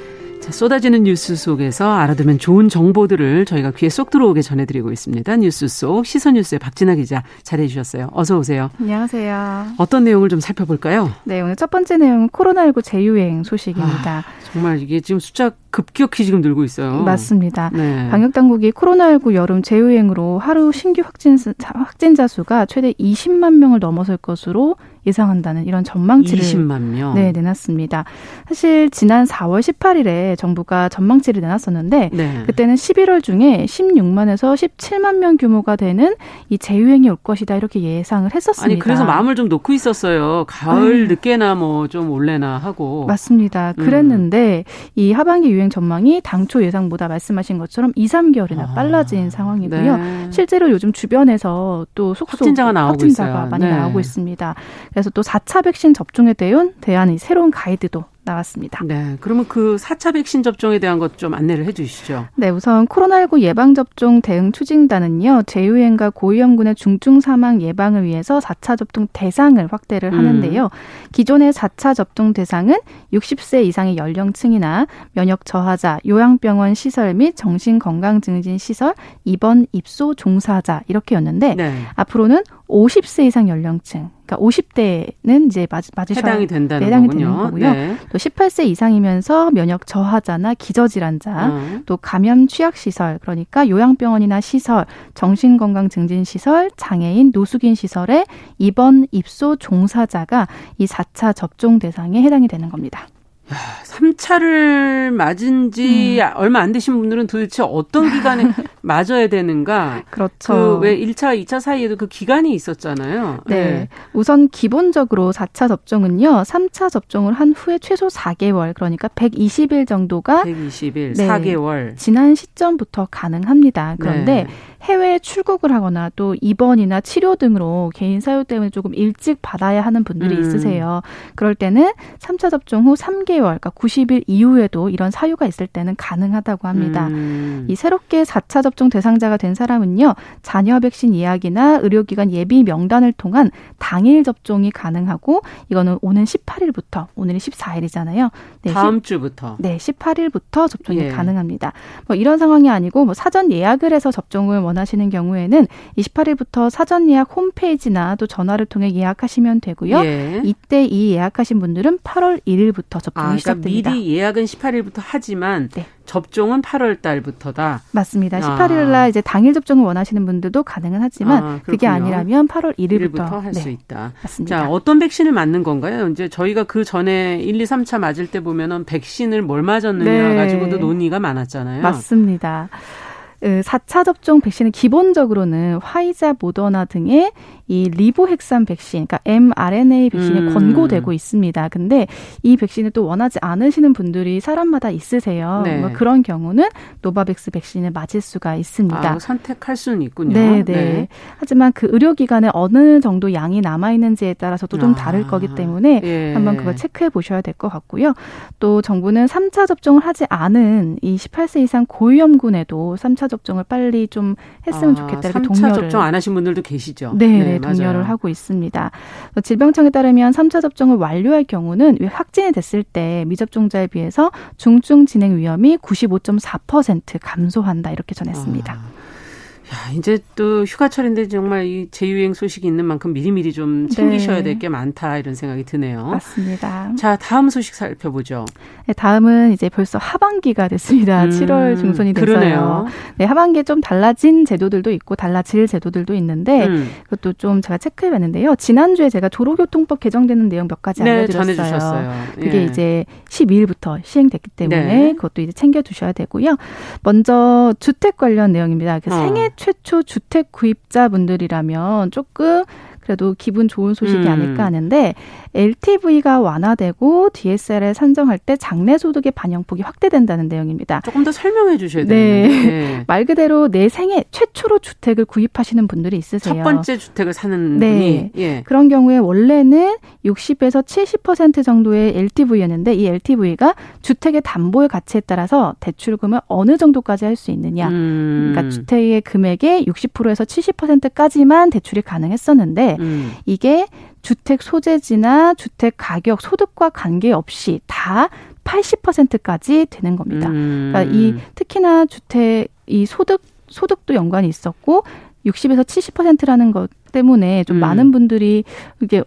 자, 쏟아지는 뉴스 속에서 알아두면 좋은 정보들을 저희가 귀에 쏙 들어오게 전해드리고 있습니다. 뉴스 속 시선 뉴스의 박진아 기자 잘해 주셨어요. 어서 오세요. 안녕하세요. 어떤 내용을 좀 살펴볼까요? 네, 오늘 첫 번째 내용은 코로나19 재유행 소식입니다. 아, 정말 이게 지금 숫자 급격히 지금 늘고 있어요. 맞습니다. 네. 방역 당국이 코로나19 여름 재유행으로 하루 신규 확진 확진자 수가 최대 20만 명을 넘어설 것으로 예상한다는 이런 전망치를 20만 명. 네, 내놨습니다. 사실 지난 4월 18일에 정부가 전망치를 내놨었는데 네. 그때는 11월 중에 16만에서 17만 명 규모가 되는 이 재유행이 올 것이다 이렇게 예상을 했었습니다. 아니 그래서 마음을 좀 놓고 있었어요. 가을 네. 늦게나 뭐 좀 올래나 하고. 맞습니다. 음. 그랬는데 음. 이 하반기 유행 전망이 당초 예상보다 말씀하신 것처럼 2, 3개월이나 아. 빨라진 상황이고요. 네. 실제로 요즘 주변에서 또 속속 확진자가 나오고 확진자가 있어요. 많이 네. 나오고 있습니다. 그래서 또 4차 백신 접종에 대한 대한 새로운 가이드도 나왔습니다. 네. 그러면 그 4차 백신 접종에 대한 것 좀 안내를 해 주시죠. 네. 우선 코로나19 예방접종 대응 추진단은요. 재유행과 고위험군의 중증 사망 예방을 위해서 4차 접종 대상을 확대를 하는데요. 음. 기존의 4차 접종 대상은 60세 이상의 연령층이나 면역 저하자, 요양병원 시설 및 정신건강증진 시설, 입원 입소 종사자 이렇게였는데 네. 앞으로는 50세 이상 연령층, 그러니까 50대는 이제 맞, 맞으셔야 해당이 된다는 해당이 거군요. 되는. 네. 또 18세 이상이면서 면역 저하자나 기저질환자, 음. 또 감염 취약 시설, 그러니까 요양병원이나 시설, 정신건강 증진 시설, 장애인, 노숙인 시설에 입원 입소 종사자가 이 4차 접종 대상에 해당이 되는 겁니다. 3차를 맞은 지 음. 얼마 안 되신 분들은 도대체 어떤 기간에 맞아야 되는가? 그렇죠. 그왜 1차, 2차 사이에도 그 기간이 있었잖아요. 네. 네. 우선 기본적으로 4차 접종은요. 3차 접종을 한 후에 최소 4개월, 그러니까 120일 정도가 120일, 네, 4개월. 지난 시점부터 가능합니다. 그런데 네. 해외에 출국을 하거나 또 입원이나 치료 등으로 개인 사유 때문에 조금 일찍 받아야 하는 분들이 음. 있으세요. 그럴 때는 3차 접종 후 3개월, 그러니까 90일 이후에도 이런 사유가 있을 때는 가능하다고 합니다. 음. 이 새롭게 4차 접종 대상자가 된 사람은요, 자녀 백신 예약이나 의료기관 예비 명단을 통한 당일 접종이 가능하고 이거는 오는 18일부터 오늘이 14일이잖아요. 네, 다음 10, 주부터. 네, 18일부터 접종이 예. 가능합니다. 뭐 이런 상황이 아니고 뭐 사전 예약을 해서 접종을 원하시는 경우에는 28일부터 사전 예약 홈페이지나 또 전화를 통해 예약하시면 되고요. 예. 이때 이 예약하신 분들은 8월 1일부터 접종이 아, 그러니까 시작됩니다. 미리 예약은 18일부터 하지만 네. 접종은 8월 달부터다. 맞습니다. 18일 날 이제 당일 접종을 원하시는 분들도 가능은 하지만 아, 그게 아니라면 8월 1일부터, 1일부터 할수 네. 있다. 맞습니다. 자, 어떤 백신을 맞는 건가요? 이제 저희가 그 전에 1, 2, 3차 맞을 때 보면은 백신을 뭘 맞았느냐 네. 가지고도 논의가 많았잖아요. 맞습니다. 4차 접종 백신은 기본적으로는 화이자, 모더나 등의 이 리보핵산 백신, 그러니까 mRNA 백신이 음. 권고되고 있습니다. 근데 이 백신을 또 원하지 않으시는 분들이 사람마다 있으세요. 네. 뭐 그런 경우는 노바백스 백신을 맞을 수가 있습니다. 아, 선택할 수는 있군요. 네, 네, 네. 하지만 그 의료기관에 어느 정도 양이 남아 있는지에 따라서도 좀 아. 다를 거기 때문에 예. 한번 그걸 체크해 보셔야 될 것 같고요. 또 정부는 3차 접종을 하지 않은 이 18세 이상 고위험군에도 3차 접종을 빨리 좀 했으면 아, 좋겠다 이렇게 독려를 3차 접종 안 하신 분들도 계시죠. 네, 네, 네 독려를 하고 있습니다. 질병청에 따르면 3차 접종을 완료할 경우는 확진이 됐을 때 미접종자에 비해서 중증 진행 위험이 95.4% 감소한다 이렇게 전했습니다. 아. 야, 이제 또 휴가철인데 정말 이 재유행 소식이 있는 만큼 미리미리 좀 챙기셔야 네. 될게 많다 이런 생각이 드네요. 맞습니다. 자, 다음 소식 살펴보죠. 네, 다음은 이제 벌써 하반기가 됐습니다. 음, 7월 중순이 됐어요. 그러네요. 네, 하반기에 좀 달라진 제도들도 있고 달라질 제도들도 있는데 음. 그것도 좀 제가 체크해 봤는데요. 지난주에 제가 도로교통법 개정되는 내용 몇 가지 네, 알려드렸어요. 전해주셨어요. 그게 예. 이제 12일부터 시행됐기 때문에 네. 그것도 이제 챙겨 두셔야 되고요. 먼저 주택 관련 내용입니다. 그 어. 생애 최초 주택 구입자분들이라면 조금 그래도 기분 좋은 소식이 음. 아닐까 하는데 LTV가 완화되고 DSR을 산정할 때 장래 소득의 반영폭이 확대된다는 내용입니다. 조금 더 설명해 주셔야. 네. 네. 말 그대로 내 생애 최초로 주택을 구입하시는 분들이 있으세요. 첫 번째 주택을 사는 네. 분이 예. 그런 경우에 원래는 60에서 70% 정도의 LTV였는데 이 LTV가 주택의 담보의 가치에 따라서 대출금을 어느 정도까지 할 수 있느냐. 음. 그러니까 주택의 금액의 60%에서 70%까지만 대출이 가능했었는데 음. 이게 주택 소재지나 주택 가격, 소득과 관계없이 다 80%까지 되는 겁니다. 음. 그러니까 이 특히나 주택 이 소득 소득도 연관이 있었고 60에서 70%라는 것 때문에 좀 음. 많은 분들이 이게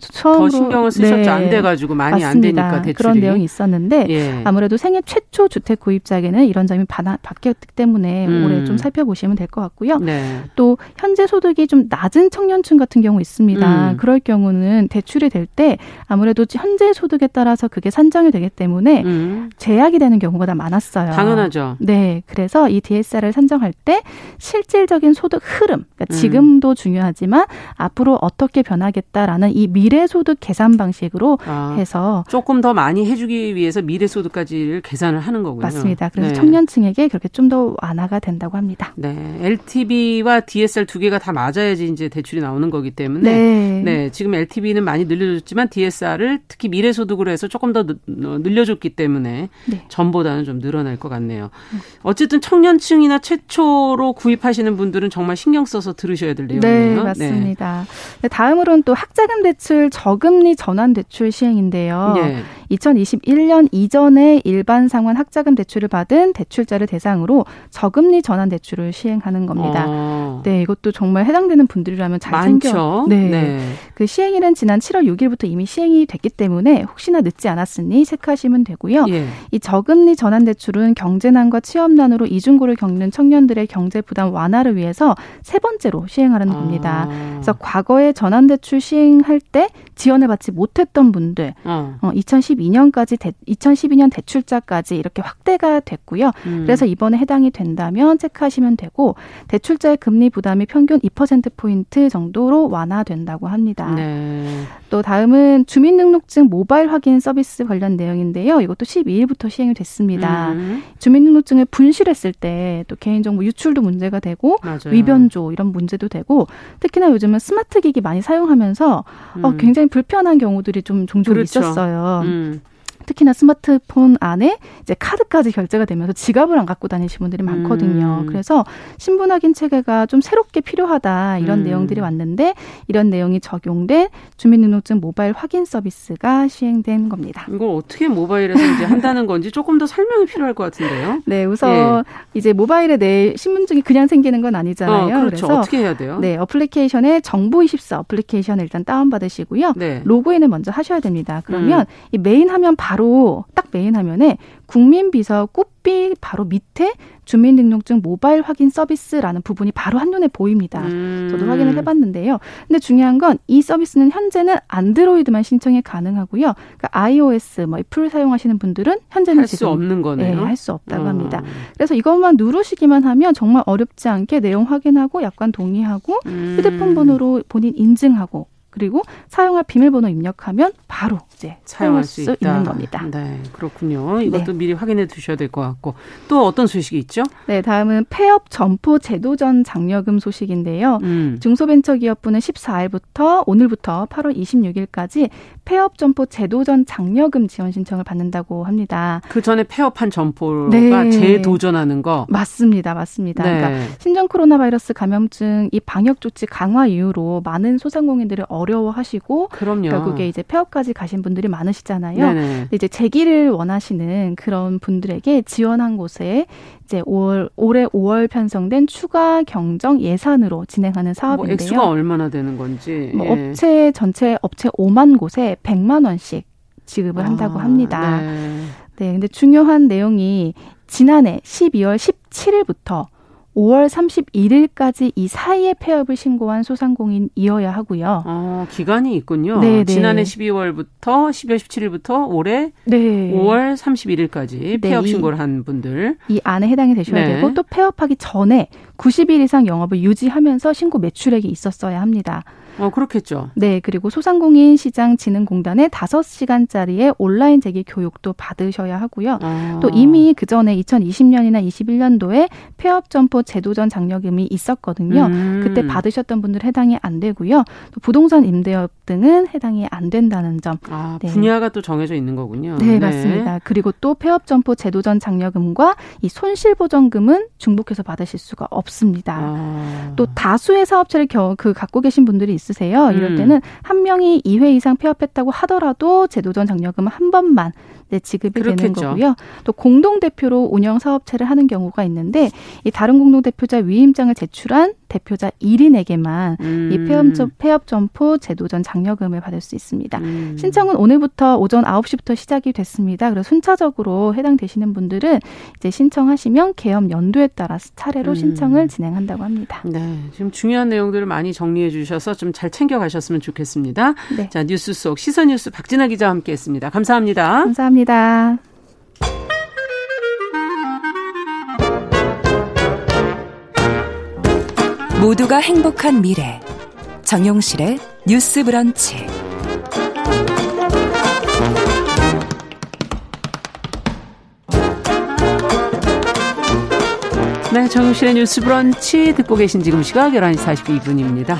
처음으로 더 신경을 쓰셨죠. 네. 안 돼가지고 많이 맞습니다. 안 되니까 대출이. 그런 내용이 있었는데 예. 아무래도 생애 최초 주택 구입자에게는 이런 점이 바, 바뀌었기 때문에 음. 올해 좀 살펴보시면 될 것 같고요. 네. 또 현재 소득이 좀 낮은 청년층 같은 경우 있습니다. 음. 그럴 경우는 대출이 될 때 아무래도 현재 소득에 따라서 그게 산정이 되기 때문에 음. 제약이 되는 경우가 다 많았어요. 당연하죠. 네, 그래서 이 DSR을 산정할 때 실질적인 소득 흐름, 그러니까 음. 지금도 중요하지만 앞으로 어떻게 변하겠다라는 이 미래 소득 계산 방식으로 아, 해서 조금 더 많이 해주기 위해서 미래 소득까지를 계산을 하는 거군요. 맞습니다. 그래서 네. 청년층에게 그렇게 좀 더 완화가 된다고 합니다. 네, LTV와 DSR 두 개가 다 맞아야지 이제 대출이 나오는 거기 때문에 네, 네 지금 LTV는 많이 늘려줬지만 DSR을 특히 미래 소득으로 해서 조금 더 늘려줬기 때문에 네. 전보다는 좀 늘어날 것 같네요. 어쨌든 청년층이나 최초로 구입하시는 분들은 정말 신경 써서 들으셔야 될 네, 내용이에요. 네, 맞습니다. 네. 다음으로는 또 학자금 대출 대출 저금리 전환 대출 시행인데요. 네. 2021년 이전에 일반 상환 학자금 대출을 받은 대출자를 대상으로 저금리 전환 대출을 시행하는 겁니다. 어. 네, 이것도 정말 해당되는 분들이라면 잘 많죠. 챙겨. 네. 네. 그 시행일은 지난 7월 6일부터 이미 시행이 됐기 때문에 혹시나 늦지 않았으니 체크하시면 되고요. 예. 이 저금리 전환 대출은 경제난과 취업난으로 이중고를 겪는 청년들의 경제 부담 완화를 위해서 세 번째로 시행하는 겁니다. 아. 그래서 과거에 전환 대출 시행할 때 지원을 받지 못했던 분들 어. 어 2012년까지 대, 2012년 대출자까지 이렇게 확대가 됐고요. 음. 그래서 이번에 해당이 된다면 체크하시면 되고 대출자의 금리 부담이 평균 2% 포인트 정도로 완화된다고 합니다. 네. 또 다음은 주민등록증 모바일 확인 서비스 관련 내용인데요. 이것도 12일부터 시행이 됐습니다. 음. 주민등록증을 분실했을 때 또 개인정보 유출도 문제가 되고 맞아요. 위변조 이런 문제도 되고 특히나 요즘은 스마트 기기 많이 사용하면서 음. 어, 굉장히 불편한 경우들이 좀 종종 그렇죠. 있었어요. 음. 특히나 스마트폰 안에 이제 카드까지 결제가 되면서 지갑을 안 갖고 다니시는 분들이 많거든요. 음. 그래서 신분 확인 체계가 좀 새롭게 필요하다 이런 음. 내용들이 왔는데 이런 내용이 적용된 주민등록증 모바일 확인 서비스가 시행된 겁니다. 이걸 어떻게 모바일에서 이제 한다는 건지 조금 더 설명이 필요할 것 같은데요. 네, 우선 예. 이제 모바일에 내 신분증이 그냥 생기는 건 아니잖아요. 어, 그렇죠. 그래서 어떻게 해야 돼요? 네, 어플리케이션에 정부 24 어플리케이션을 일단 다운 받으시고요. 네. 로그인을 먼저 하셔야 됩니다. 그러면 음. 이 메인 화면 바로 바로 딱 메인 화면에 국민비서 구삐 바로 밑에 주민등록증 모바일 확인 서비스라는 부분이 바로 한눈에 보입니다. 음. 저도 확인을 해봤는데요. 근데 중요한 건 이 서비스는 현재는 안드로이드만 신청이 가능하고요. 그러니까 iOS, 뭐 애플 사용하시는 분들은 현재는 할 수 없는 거네요. 네, 할수 없다고 음. 합니다. 그래서 이것만 누르시기만 하면 정말 어렵지 않게 내용 확인하고 약관 동의하고 음. 휴대폰 번호로 본인 인증하고 그리고 사용할 비밀번호 입력하면 바로 이제 사용할 수, 수 있는 겁니다. 네, 그렇군요. 이것도 네. 미리 확인해 두셔야 될 것 같고 또 어떤 소식이 있죠? 네, 다음은 폐업 점포 제도전 장려금 소식인데요. 음. 중소벤처기업부는 14일부터 오늘부터 8월 26일까지 폐업 점포 제도전 장려금 지원 신청을 받는다고 합니다. 그 전에 폐업한 점포가 네. 재도전하는 거 맞습니다, 맞습니다. 네. 그러니까 신종 코로나 바이러스 감염증 이 방역 조치 강화 이후로 많은 소상공인들이 어려워하시고 그럼요. 결국에 이제 폐업까지 가신 분들이 많으시잖아요. 이제 재기를 원하시는 그런 분들에게 지원한 곳에 이제 5월 올해 5월 편성된 추가 경정 예산으로 진행하는 뭐 사업인데요. 뭐 액수가 얼마나 되는 건지. 뭐 예. 업체 전체 업체 5만 곳에 100만 원씩 지급을 아, 한다고 합니다. 네. 네, 근데 중요한 내용이 지난해 12월 17일부터 5월 31일까지 이 사이에 폐업을 신고한 소상공인이어야 하고요. 어, 기간이 있군요. 네, 네. 지난해 12월부터 12월 17일부터 올해 네. 5월 31일까지 폐업 네, 신고를 한 분들 이 안에 해당이 되셔야 네. 되고 또 폐업하기 전에 90일 이상 영업을 유지하면서 신고 매출액이 있었어야 합니다. 어, 그렇겠죠. 네, 그리고 소상공인 시장 진흥공단의 5시간짜리의 온라인 재기 교육도 받으셔야 하고요. 아. 또 이미 그 전에 2020년이나 21년도에 폐업 점포 제도전 장려금이 있었거든요. 음. 그때 받으셨던 분들 해당이 안 되고요. 또 부동산 임대업 등은 해당이 안 된다는 점. 아, 네. 분야가 또 정해져 있는 거군요. 네, 네, 맞습니다. 그리고 또 폐업 점포 제도전 장려금과 이 손실 보전금은 중복해서 받으실 수가 없습니다. 아. 또 다수의 사업체를 겨, 그 갖고 계신 분들이 있 있으세요. 이럴 음. 때는 한 명이 2회 이상 폐업했다고 하더라도 제도전 장려금 한 번만 네, 지급이 그렇겠죠. 되는 거고요. 또 공동 대표로 운영 사업체를 하는 경우가 있는데 이 다른 공동 대표자 위임장을 제출한 대표자 1인에게만 음. 이 폐업, 폐업 점포 제도전 장려금을 받을 수 있습니다. 음. 신청은 오늘부터 오전 9시부터 시작이 됐습니다. 그래서 순차적으로 해당되시는 분들은 이제 신청하시면 개업 연도에 따라서 차례로 음. 신청을 진행한다고 합니다. 네, 지금 중요한 내용들을 많이 정리해 주셔서 좀 잘 챙겨 가셨으면 좋겠습니다. 네. 자, 뉴스 속 시선 뉴스 박진아 기자와 함께했습니다. 감사합니다. 감사합니다. 모두가 행복한 미래. 정용실의 뉴스 브런치. 네, 정용실의 뉴스 브런치 듣고 계신 지금 시각 11시 42분입니다.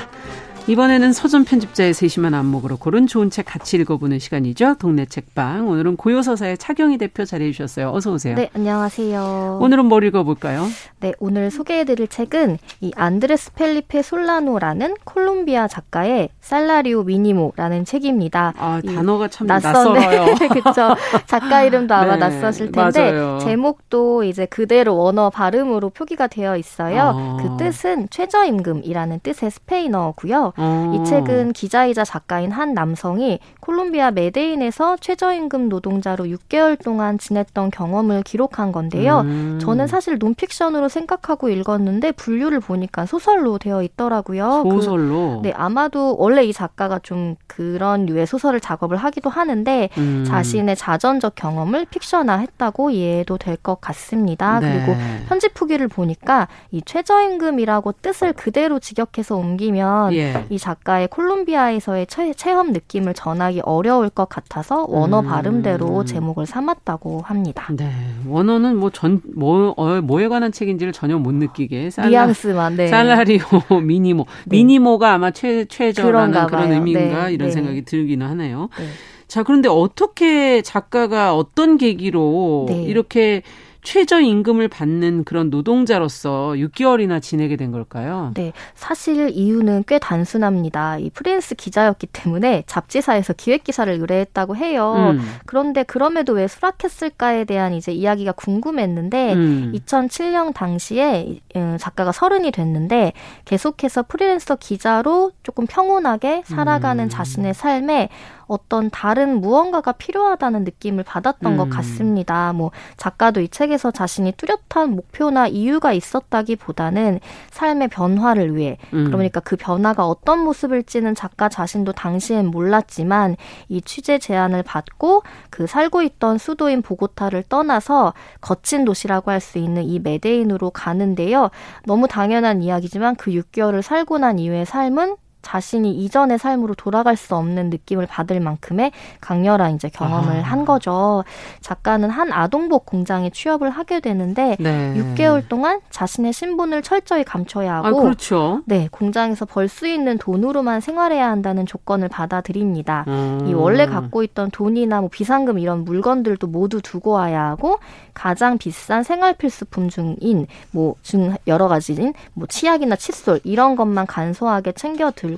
이번에는 서점 편집자의 세심한 안목으로 고른 좋은 책 같이 읽어보는 시간이죠. 동네 책방. 오늘은 고요서사의 차경희 대표 자리해 주셨어요. 어서 오세요. 네, 안녕하세요. 오늘은 뭘 읽어볼까요? 네, 오늘 소개해드릴 책은 이 안드레스 펠리페 솔라노라는 콜롬비아 작가의 살라리오 미니모라는 책입니다. 아, 단어가 참 낯선, 낯설어요. 그렇죠. 작가 이름도 아마 네, 낯서실 텐데 맞아요. 제목도 이제 그대로 원어 발음으로 표기가 되어 있어요. 아. 그 뜻은 최저임금이라는 뜻의 스페인어고요. 어. 이 책은 기자이자 작가인 한 남성이 콜롬비아 메데인에서 최저임금 노동자로 6개월 동안 지냈던 경험을 기록한 건데요. 음. 저는 사실 논픽션으로 생각하고 읽었는데 분류를 보니까 소설로 되어 있더라고요. 그 소설로? 그, 네, 아마도 원래 이 작가가 좀 그런 류의 소설을 작업을 하기도 하는데 음. 자신의 자전적 경험을 픽션화했다고 이해해도 될 것 같습니다. 네. 그리고 편집 후기를 보니까 이 최저임금이라고 뜻을 그대로 직역해서 옮기면 예. 이 작가의 콜롬비아에서의 체험 느낌을 전하기 어려울 것 같아서 원어 음. 발음대로 제목을 삼았다고 합니다. 네. 원어는 뭐 전, 뭐, 어, 뭐에 관한 책인지를 전혀 못 느끼게. 살라, 뉘앙스만, 네. 살라리오 미니모. 네. 미니모가 아마 최, 최저라는 그런 의미인가 네. 이런 네. 생각이 들기는 하네요. 네. 자, 그런데 어떻게 작가가 어떤 계기로 네. 이렇게 최저임금을 받는 그런 노동자로서 6개월이나 지내게 된 걸까요? 네. 사실 이유는 꽤 단순합니다. 이 프리랜스 기자였기 때문에 잡지사에서 기획 기사를 의뢰했다고 해요. 음. 그런데 그럼에도 왜 수락했을까에 대한 이제 이야기가 궁금했는데 음. 2007년 당시에 어, 작가가 서른이 됐는데 계속해서 프리랜서 기자로 조금 평온하게 살아가는 음. 자신의 삶에 어떤 다른 무언가가 필요하다는 느낌을 받았던 음. 것 같습니다. 뭐 작가도 이 책에서 자신이 뚜렷한 목표나 이유가 있었다기보다는 삶의 변화를 위해 음. 그러니까 그 변화가 어떤 모습일지는 작가 자신도 당시엔 몰랐지만 이 취재 제안을 받고 그 살고 있던 수도인 보고타를 떠나서 거친 도시라고 할 수 있는 이 메데인으로 가는데요. 너무 당연한 이야기지만 그 6개월을 살고 난 이후의 삶은 자신이 이전의 삶으로 돌아갈 수 없는 느낌을 받을 만큼의 강렬한 이제 경험을 아. 한 거죠. 작가는 한 아동복 공장에 취업을 하게 되는데 네. 6개월 동안 자신의 신분을 철저히 감춰야 하고 아, 그렇죠. 네, 공장에서 벌 수 있는 돈으로만 생활해야 한다는 조건을 받아들입니다. 음. 이 원래 갖고 있던 돈이나 뭐 비상금 이런 물건들도 모두 두고 와야 하고 가장 비싼 생활 필수품 중인 뭐 중 여러 가지인 뭐 치약이나 칫솔 이런 것만 간소하게 챙겨 들고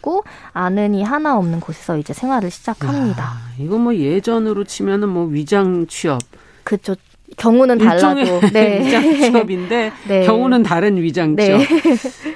아는 이 하나 없는 곳에서 이제 생활을 시작합니다. 야, 이거 뭐 예전으로 치면은 뭐 위장 취업 그렇죠. 경우는 달라도 네. 위장 취업인데 네. 경우는 다른 위장 네. 취업. 네.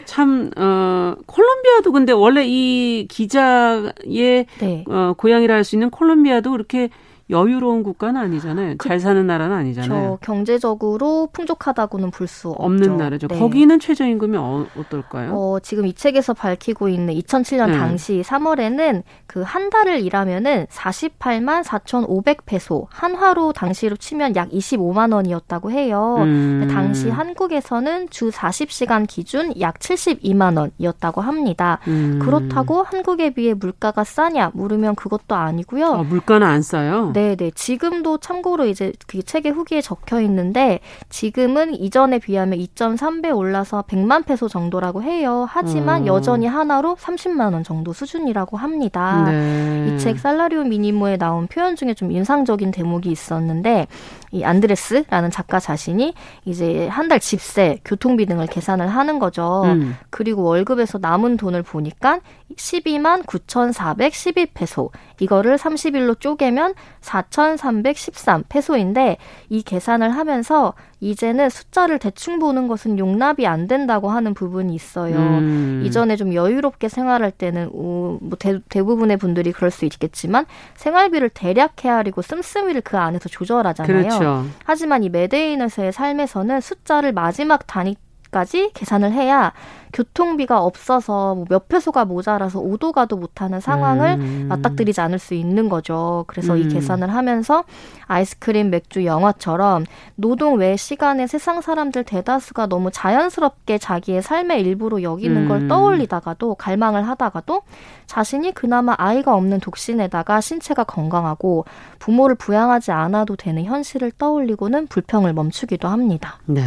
참 어, 콜롬비아도 근데 원래 이 기자의 네. 어, 고향이라 할 수 있는 콜롬비아도 그렇게 여유로운 국가는 아니잖아요. 그, 잘 사는 나라는 아니잖아요. 경제적으로 풍족하다고는 볼 수 없는 나라죠. 네. 거기는 최저임금이 어, 떨까요 어, 지금 이 책에서 밝히고 있는 2007년 네. 당시 3월에는 그 한 달을 일하면은 48만 4,500페소 한화로 당시로 치면 약 25만 원이었다고 해요. 음. 당시 한국에서는 주 40시간 기준 약 72만 원이었다고 합니다. 음. 그렇다고 한국에 비해 물가가 싸냐 물으면 그것도 아니고요. 아, 물가는 안 싸요. 네, 네. 지금도 참고로 이제 그 책의 후기에 적혀 있는데 지금은 이전에 비하면 2.3배 올라서 100만 페소 정도라고 해요. 하지만 음. 여전히 하나로 30만 원 정도 수준이라고 합니다. 네. 이책 살라리오 미니모에 나온 표현 중에 좀 인상적인 대목이 있었는데 이 안드레스라는 작가 자신이 이제 한 달 집세, 교통비 등을 계산을 하는 거죠. 음. 그리고 월급에서 남은 돈을 보니까 12만 9,412페소. 이거를 30일로 쪼개면 4,313 페소인데 이 계산을 하면서 이제는 숫자를 대충 보는 것은 용납이 안 된다고 하는 부분이 있어요. 음. 이전에 좀 여유롭게 생활할 때는 뭐 대, 대부분의 분들이 그럴 수 있겠지만 생활비를 대략 헤아리고 씀씀이를 그 안에서 조절하잖아요. 그렇죠. 하지만 이 메데인에서의 삶에서는 숫자를 마지막 단위 까지 계산을 해야 교통비가 없어서 뭐몇 페소가 모자라서 오도 가도 못하는 상황을 음. 맞닥뜨리지 않을 수 있는 거죠. 그래서 음. 이 계산을 하면서 아이스크림, 맥주, 영화처럼 노동 외 시간에 세상 사람들 대다수가 너무 자연스럽게 자기의 삶의 일부로 여기는 음. 걸 떠올리다가도 갈망을 하다가도 자신이 그나마 아이가 없는 독신에다가 신체가 건강하고 부모를 부양하지 않아도 되는 현실을 떠올리고는 불평을 멈추기도 합니다. 네.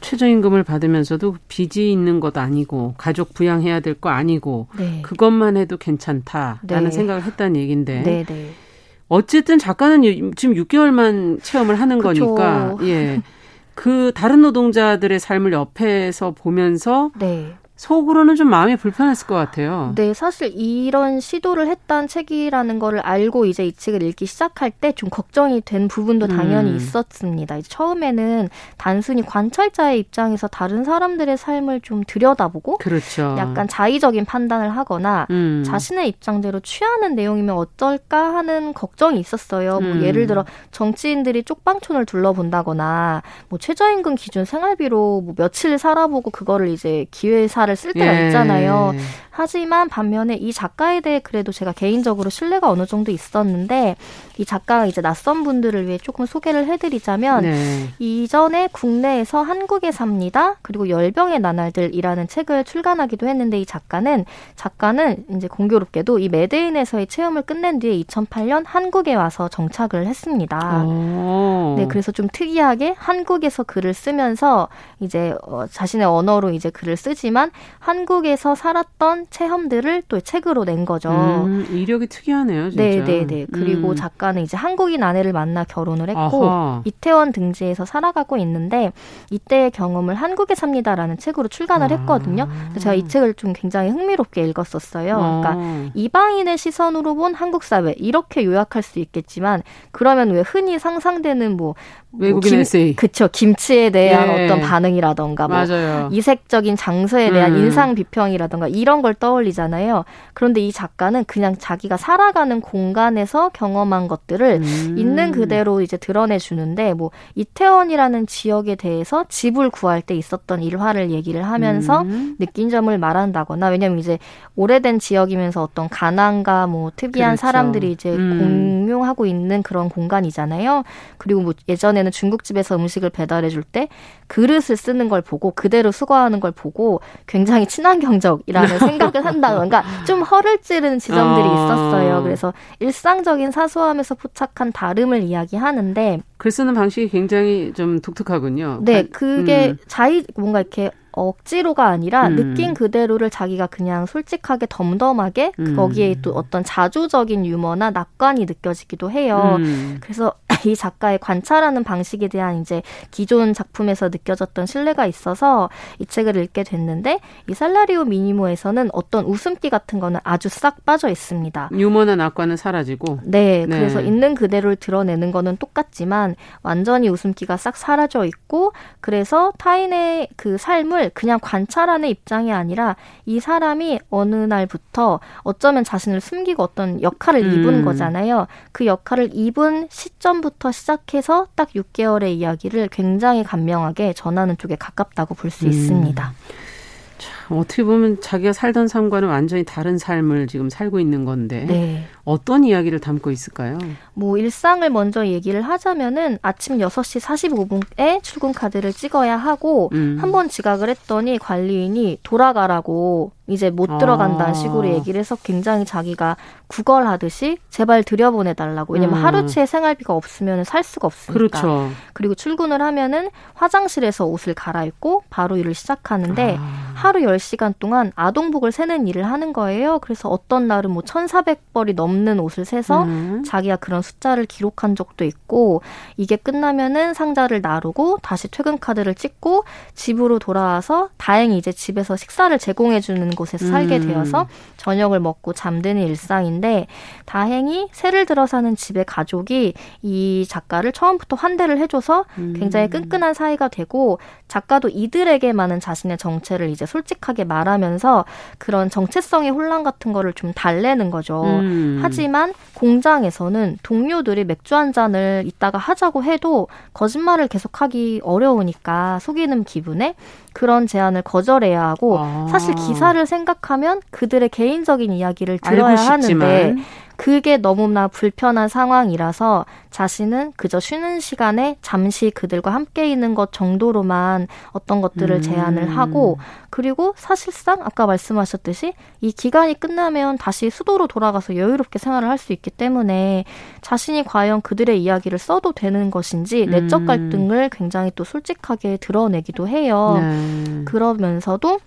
최저임금을 받으면서도 빚이 있는 것 아니고 가족 부양해야 될 거 아니고 네. 그것만 해도 괜찮다라는 네. 생각을 했다는 얘기인데 네, 네. 어쨌든 작가는 지금 6개월만 체험을 하는 그쵸. 거니까 예. 그 다른 노동자들의 삶을 옆에서 보면서 네. 속으로는 좀 마음이 불편했을 것 같아요. 네, 사실 이런 시도를 했던 책이라는 거를 알고 이제 이 책을 읽기 시작할 때 좀 걱정이 된 부분도 당연히 음. 있었습니다. 이제 처음에는 단순히 관찰자의 입장에서 다른 사람들의 삶을 좀 들여다보고 그렇죠. 약간 자의적인 판단을 하거나 음. 자신의 입장대로 취하는 내용이면 어떨까 하는 걱정이 있었어요. 뭐 음. 뭐 예를 들어 정치인들이 쪽방촌을 둘러본다거나 뭐 최저임금 기준 생활비로 뭐 며칠 살아보고 그거를 이제 기회사 말을 쓸 때가 예. 있잖아요. 하지만 반면에 이 작가에 대해 그래도 제가 개인적으로 신뢰가 어느 정도 있었는데 이 작가가 이제 낯선 분들을 위해 조금 소개를 해드리자면 네. 이전에 국내에서 한국에 삽니다. 그리고 열병의 나날들이라는 책을 출간하기도 했는데 이 작가는 작가는 이제 공교롭게도 이 메데인에서의 체험을 끝낸 뒤에 2008년 한국에 와서 정착을 했습니다. 오. 네, 그래서 좀 특이하게 한국에서 글을 쓰면서 이제 어, 자신의 언어로 이제 글을 쓰지만 한국에서 살았던 체험들을 또 책으로 낸 거죠. 음, 이력이 특이하네요, 진짜. 네, 네, 네. 그리고 음. 작가는 이제 한국인 아내를 만나 결혼을 했고 아하. 이태원 등지에서 살아가고 있는데 이때의 경험을 한국에 삽니다라는 책으로 출간을 아. 했거든요. 제가 이 책을 좀 굉장히 흥미롭게 읽었었어요. 아. 그러니까 이방인의 시선으로 본 한국 사회 이렇게 요약할 수 있겠지만 그러면 왜 흔히 상상되는 뭐, 뭐 외국인 뭐 김, 에세이 그쵸 김치에 대한 네. 어떤 반응이라던가 뭐 맞아요. 이색적인 장소에 대한 음. 인상 비평이라던가 이런 걸 떠올리잖아요. 그런데 이 작가는 그냥 자기가 살아가는 공간에서 경험한 것들을 음. 있는 그대로 이제 드러내 주는데 뭐 이태원이라는 지역에 대해서 집을 구할 때 있었던 일화를 얘기를 하면서 음. 느낀 점을 말한다거나 왜냐면 이제 오래된 지역이면서 어떤 가난과 뭐 특이한 그렇죠. 사람들이 이제 음. 공용하고 있는 그런 공간이잖아요. 그리고 뭐 예전에는 중국집에서 음식을 배달해 줄 때 그릇을 쓰는 걸 보고 그대로 수거하는 걸 보고 굉장히 친환경적이라는 생각을 한다던가 좀 허를 찌르는 지점들이 어. 있었어요. 그래서 일상적인 사소함에서 포착한 다름을 이야기하는데 글 쓰는 방식이 굉장히 좀 독특하군요. 네, 그게 음. 자의 뭔가 이렇게 억지로가 아니라 음. 느낀 그대로를 자기가 그냥 솔직하게 덤덤하게 음. 거기에 또 어떤 자조적인 유머나 낙관이 느껴지기도 해요. 음. 그래서 이 작가의 관찰하는 방식에 대한 이제 기존 작품에서 느껴졌던 신뢰가 있어서 이 책을 읽게 됐는데 이 살라리오 미니모에서는 어떤 웃음기 같은 거는 아주 싹 빠져 있습니다. 유머나 낙관은 사라지고. 네, 네. 그래서 있는 그대로를 드러내는 거는 똑같지만 완전히 웃음기가 싹 사라져 있고 그래서 타인의 그 삶을 그냥 관찰하는 입장이 아니라 이 사람이 어느 날부터 어쩌면 자신을 숨기고 어떤 역할을 음. 입은 거잖아요. 그 역할을 입은 시점부터 시부터 시작해서 딱 6개월의 이야기를 굉장히 간명하게 전하는 쪽에 가깝다고 볼수 음. 있습니다. 참, 어떻게 보면 자기가 살던 삶과는 완전히 다른 삶을 지금 살고 있는 건데 네. 어떤 이야기를 담고 있을까요? 뭐 일상을 먼저 얘기를 하자면은 아침 6시 45분에 출근 카드를 찍어야 하고 음. 한번 지각을 했더니 관리인이 돌아가라고 이제 못 들어간다는 아. 식으로 얘기를 해서 굉장히 자기가 구걸하듯이 제발 들여보내달라고. 왜냐면 음. 하루치의 생활비가 없으면 살 수가 없으니까. 그렇죠. 그리고 출근을 하면은 화장실에서 옷을 갈아입고 바로 일을 시작하는데 아. 하루 10시간 동안 아동복을 세는 일을 하는 거예요. 그래서 어떤 날은 뭐 1,400벌이 넘는 옷을 세서 음. 자기가 그런 숫자를 기록한 적도 있고 이게 끝나면은 상자를 나르고 다시 퇴근 카드를 찍고 집으로 돌아와서 다행히 이제 집에서 식사를 제공해 주는 곳에서 살게 음. 되어서 저녁을 먹고 잠드는 일상인데 다행히 새를 들어 사는 집의 가족이 이 작가를 처음부터 환대를 해줘서 음. 굉장히 끈끈한 사이가 되고 작가도 이들에게만은 자신의 정체를 이제 솔직하게 말하면서 그런 정체성의 혼란 같은 거를 좀 달래는 거죠. 음. 하지만 공장에서는 동료들이 맥주 한 잔을 이따가 하자고 해도 거짓말을 계속하기 어려우니까 속이는 기분에 그런 제안을 거절해야 하고 아. 사실 기사를 생각하면 그들의 개인 적인 이야기를 들어야 하는데 그게 너무나 불편한 상황이라서 자신은 그저 쉬는 시간에 잠시 그들과 함께 있는 것 정도로만 어떤 것들을 음. 제안을 하고 그리고 사실상 아까 말씀하셨듯이 이 기간이 끝나면 다시 수도로 돌아가서 여유롭게 생활을 할 수 있기 때문에 자신이 과연 그들의 이야기를 써도 되는 것인지 내적 음. 갈등을 굉장히 또 솔직하게 드러내기도 해요. 네. 그러면서도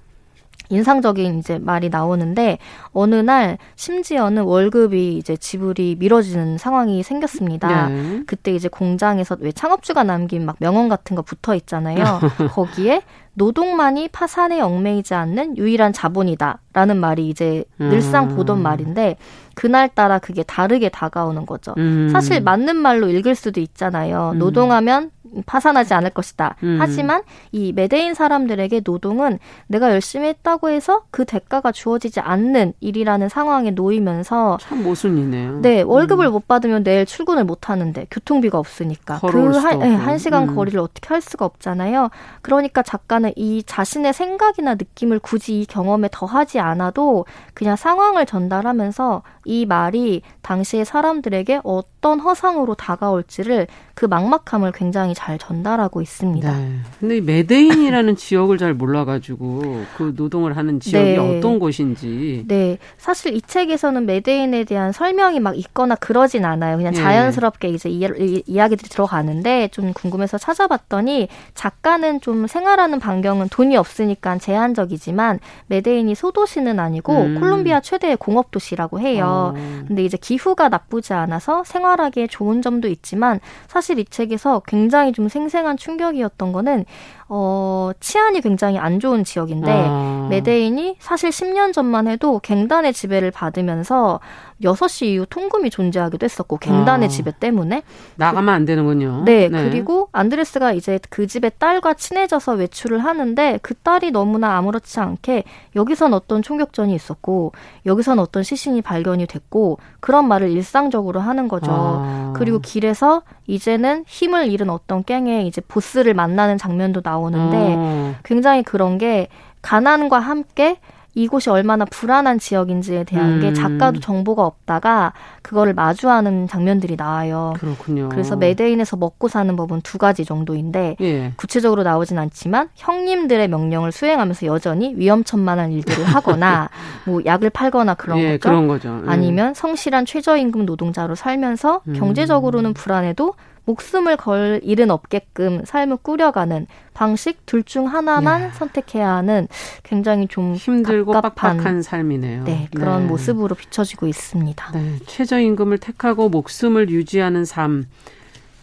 인상적인 이제 말이 나오는데 어느 날 심지어는 월급이 이제 지불이 미뤄지는 상황이 생겼습니다. 네. 그때 이제 공장에서 왜 창업주가 남긴 막 명언 같은 거 붙어 있잖아요. 거기에 노동만이 파산에 얽매이지 않는 유일한 자본이다라는 말이 이제 늘상 음. 보던 말인데 그날따라 그게 다르게 다가오는 거죠. 음. 사실 맞는 말로 읽을 수도 있잖아요. 음. 노동하면 파산하지 않을 것이다. 음. 하지만 이 메데인 사람들에게 노동은 내가 열심히 했다고 해서 그 대가가 주어지지 않는 일이라는 상황에 놓이면서 참 모순이네요. 네, 월급을 음. 못 받으면 내일 출근을 못 하는데 교통비가 없으니까 그 한 네, 한 시간 음. 거리를 어떻게 할 수가 없잖아요. 그러니까 작가 는 이 자신의 생각이나 느낌을 굳이 이 경험에 더하지 않아도 그냥 상황을 전달하면서 이 말이 당시의 사람들에게 어떤 허상으로 다가올지를 그 막막함을 굉장히 잘 전달하고 있습니다. 네. 근데 메데인이라는 지역을 잘 몰라가지고 그 노동을 하는 지역이 네. 어떤 곳인지. 네. 사실 이 책에서는 메데인에 대한 설명이 막 있거나 그러진 않아요. 그냥 네. 자연스럽게 이제 이, 이, 이야기들이 들어가는데 좀 궁금해서 찾아봤더니 작가는 좀 생활하는 반경은 돈이 없으니까 제한적이지만 메데인이 소도시는 아니고 음. 콜롬비아 최대의 공업 도시라고 해요. 어. 근데 이제 기후가 나쁘지 않아서 생활하기에 좋은 점도 있지만 사실 이 책에서 굉장히 좀 생생한 충격이었던 거는 어, 치안이 굉장히 안 좋은 지역인데 아. 아. 메데인이 사실 10년 전만 해도 갱단의 지배를 받으면서 6시 이후 통금이 존재하기도 했었고 갱단의 아. 지배 때문에 나가면 안 되는군요. 네, 네, 그리고 안드레스가 이제 그 집의 딸과 친해져서 외출을 하는데 그 딸이 너무나 아무렇지 않게 여기선 어떤 총격전이 있었고 여기선 어떤 시신이 발견이 됐고 그런 말을 일상적으로 하는 거죠. 아. 그리고 길에서 이제는 힘을 잃은 어떤 갱의 이제 보스를 만나는 장면도 나오 는데 아. 굉장히 그런 게 가난과 함께 이곳이 얼마나 불안한 지역인지에 대한 음. 게 작가도 정보가 없다가 그거를 마주하는 장면들이 나와요. 그렇군요. 그래서 메데인에서 먹고 사는 법은 두 가지 정도인데 예. 구체적으로 나오진 않지만 형님들의 명령을 수행하면서 여전히 위험천만한 일들을 하거나 뭐 약을 팔거나 그런 예, 거죠. 그런 거죠. 예. 아니면 성실한 최저임금 노동자로 살면서 음. 경제적으로는 불안해도 목숨을 걸 일은 없게끔 삶을 꾸려가는 방식 둘 중 하나만 야. 선택해야 하는 굉장히 좀 힘들고 갑갑한, 빡빡한 삶이네요. 네, 그런 네. 모습으로 비춰지고 있습니다. 네, 최저임금을 택하고 목숨을 유지하는 삶.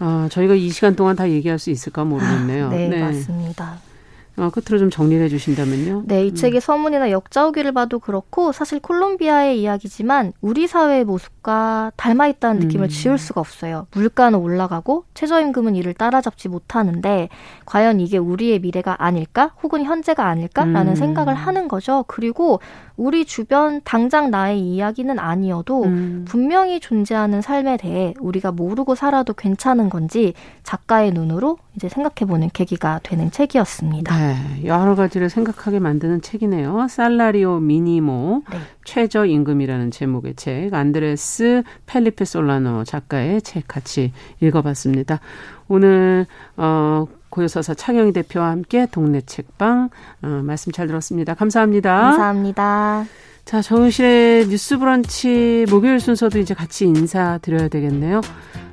어, 저희가 이 시간 동안 다 얘기할 수 있을까 모르겠네요. 네, 네, 맞습니다. 어, 끝으로 좀 정리를 해주신다면요. 네, 이 음. 책의 서문이나 역자후기를 봐도 그렇고 사실 콜롬비아의 이야기지만 우리 사회의 모습과 닮아 있다는 느낌을 음. 지울 수가 없어요. 물가는 올라가고 최저임금은 이를 따라잡지 못하는데 과연 이게 우리의 미래가 아닐까 혹은 현재가 아닐까라는 음. 생각을 하는 거죠. 그리고 우리 주변 당장 나의 이야기는 아니어도 음. 분명히 존재하는 삶에 대해 우리가 모르고 살아도 괜찮은 건지 작가의 눈으로 이제 생각해보는 계기가 되는 책이었습니다. 네, 여러 가지를 생각하게 만드는 책이네요. 살라리오 미니모 네. 최저 임금이라는 제목의 책 안드레스 펠리페 솔라노 작가의 책 같이 읽어봤습니다. 오늘 어. 고요서사 창영희 대표와 함께 동네 책방 어, 말씀 잘 들었습니다. 감사합니다. 감사합니다. 자, 정우실의 뉴스 브런치 목요일 순서도 이제 같이 인사드려야 되겠네요.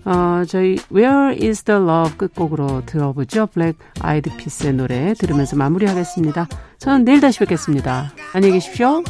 어, 저희 Where is the Love 끝곡으로 들어보죠. 블랙 아이드 피스의 노래 들으면서 마무리하겠습니다. 저는 내일 다시 뵙겠습니다. 안녕히 계십시오.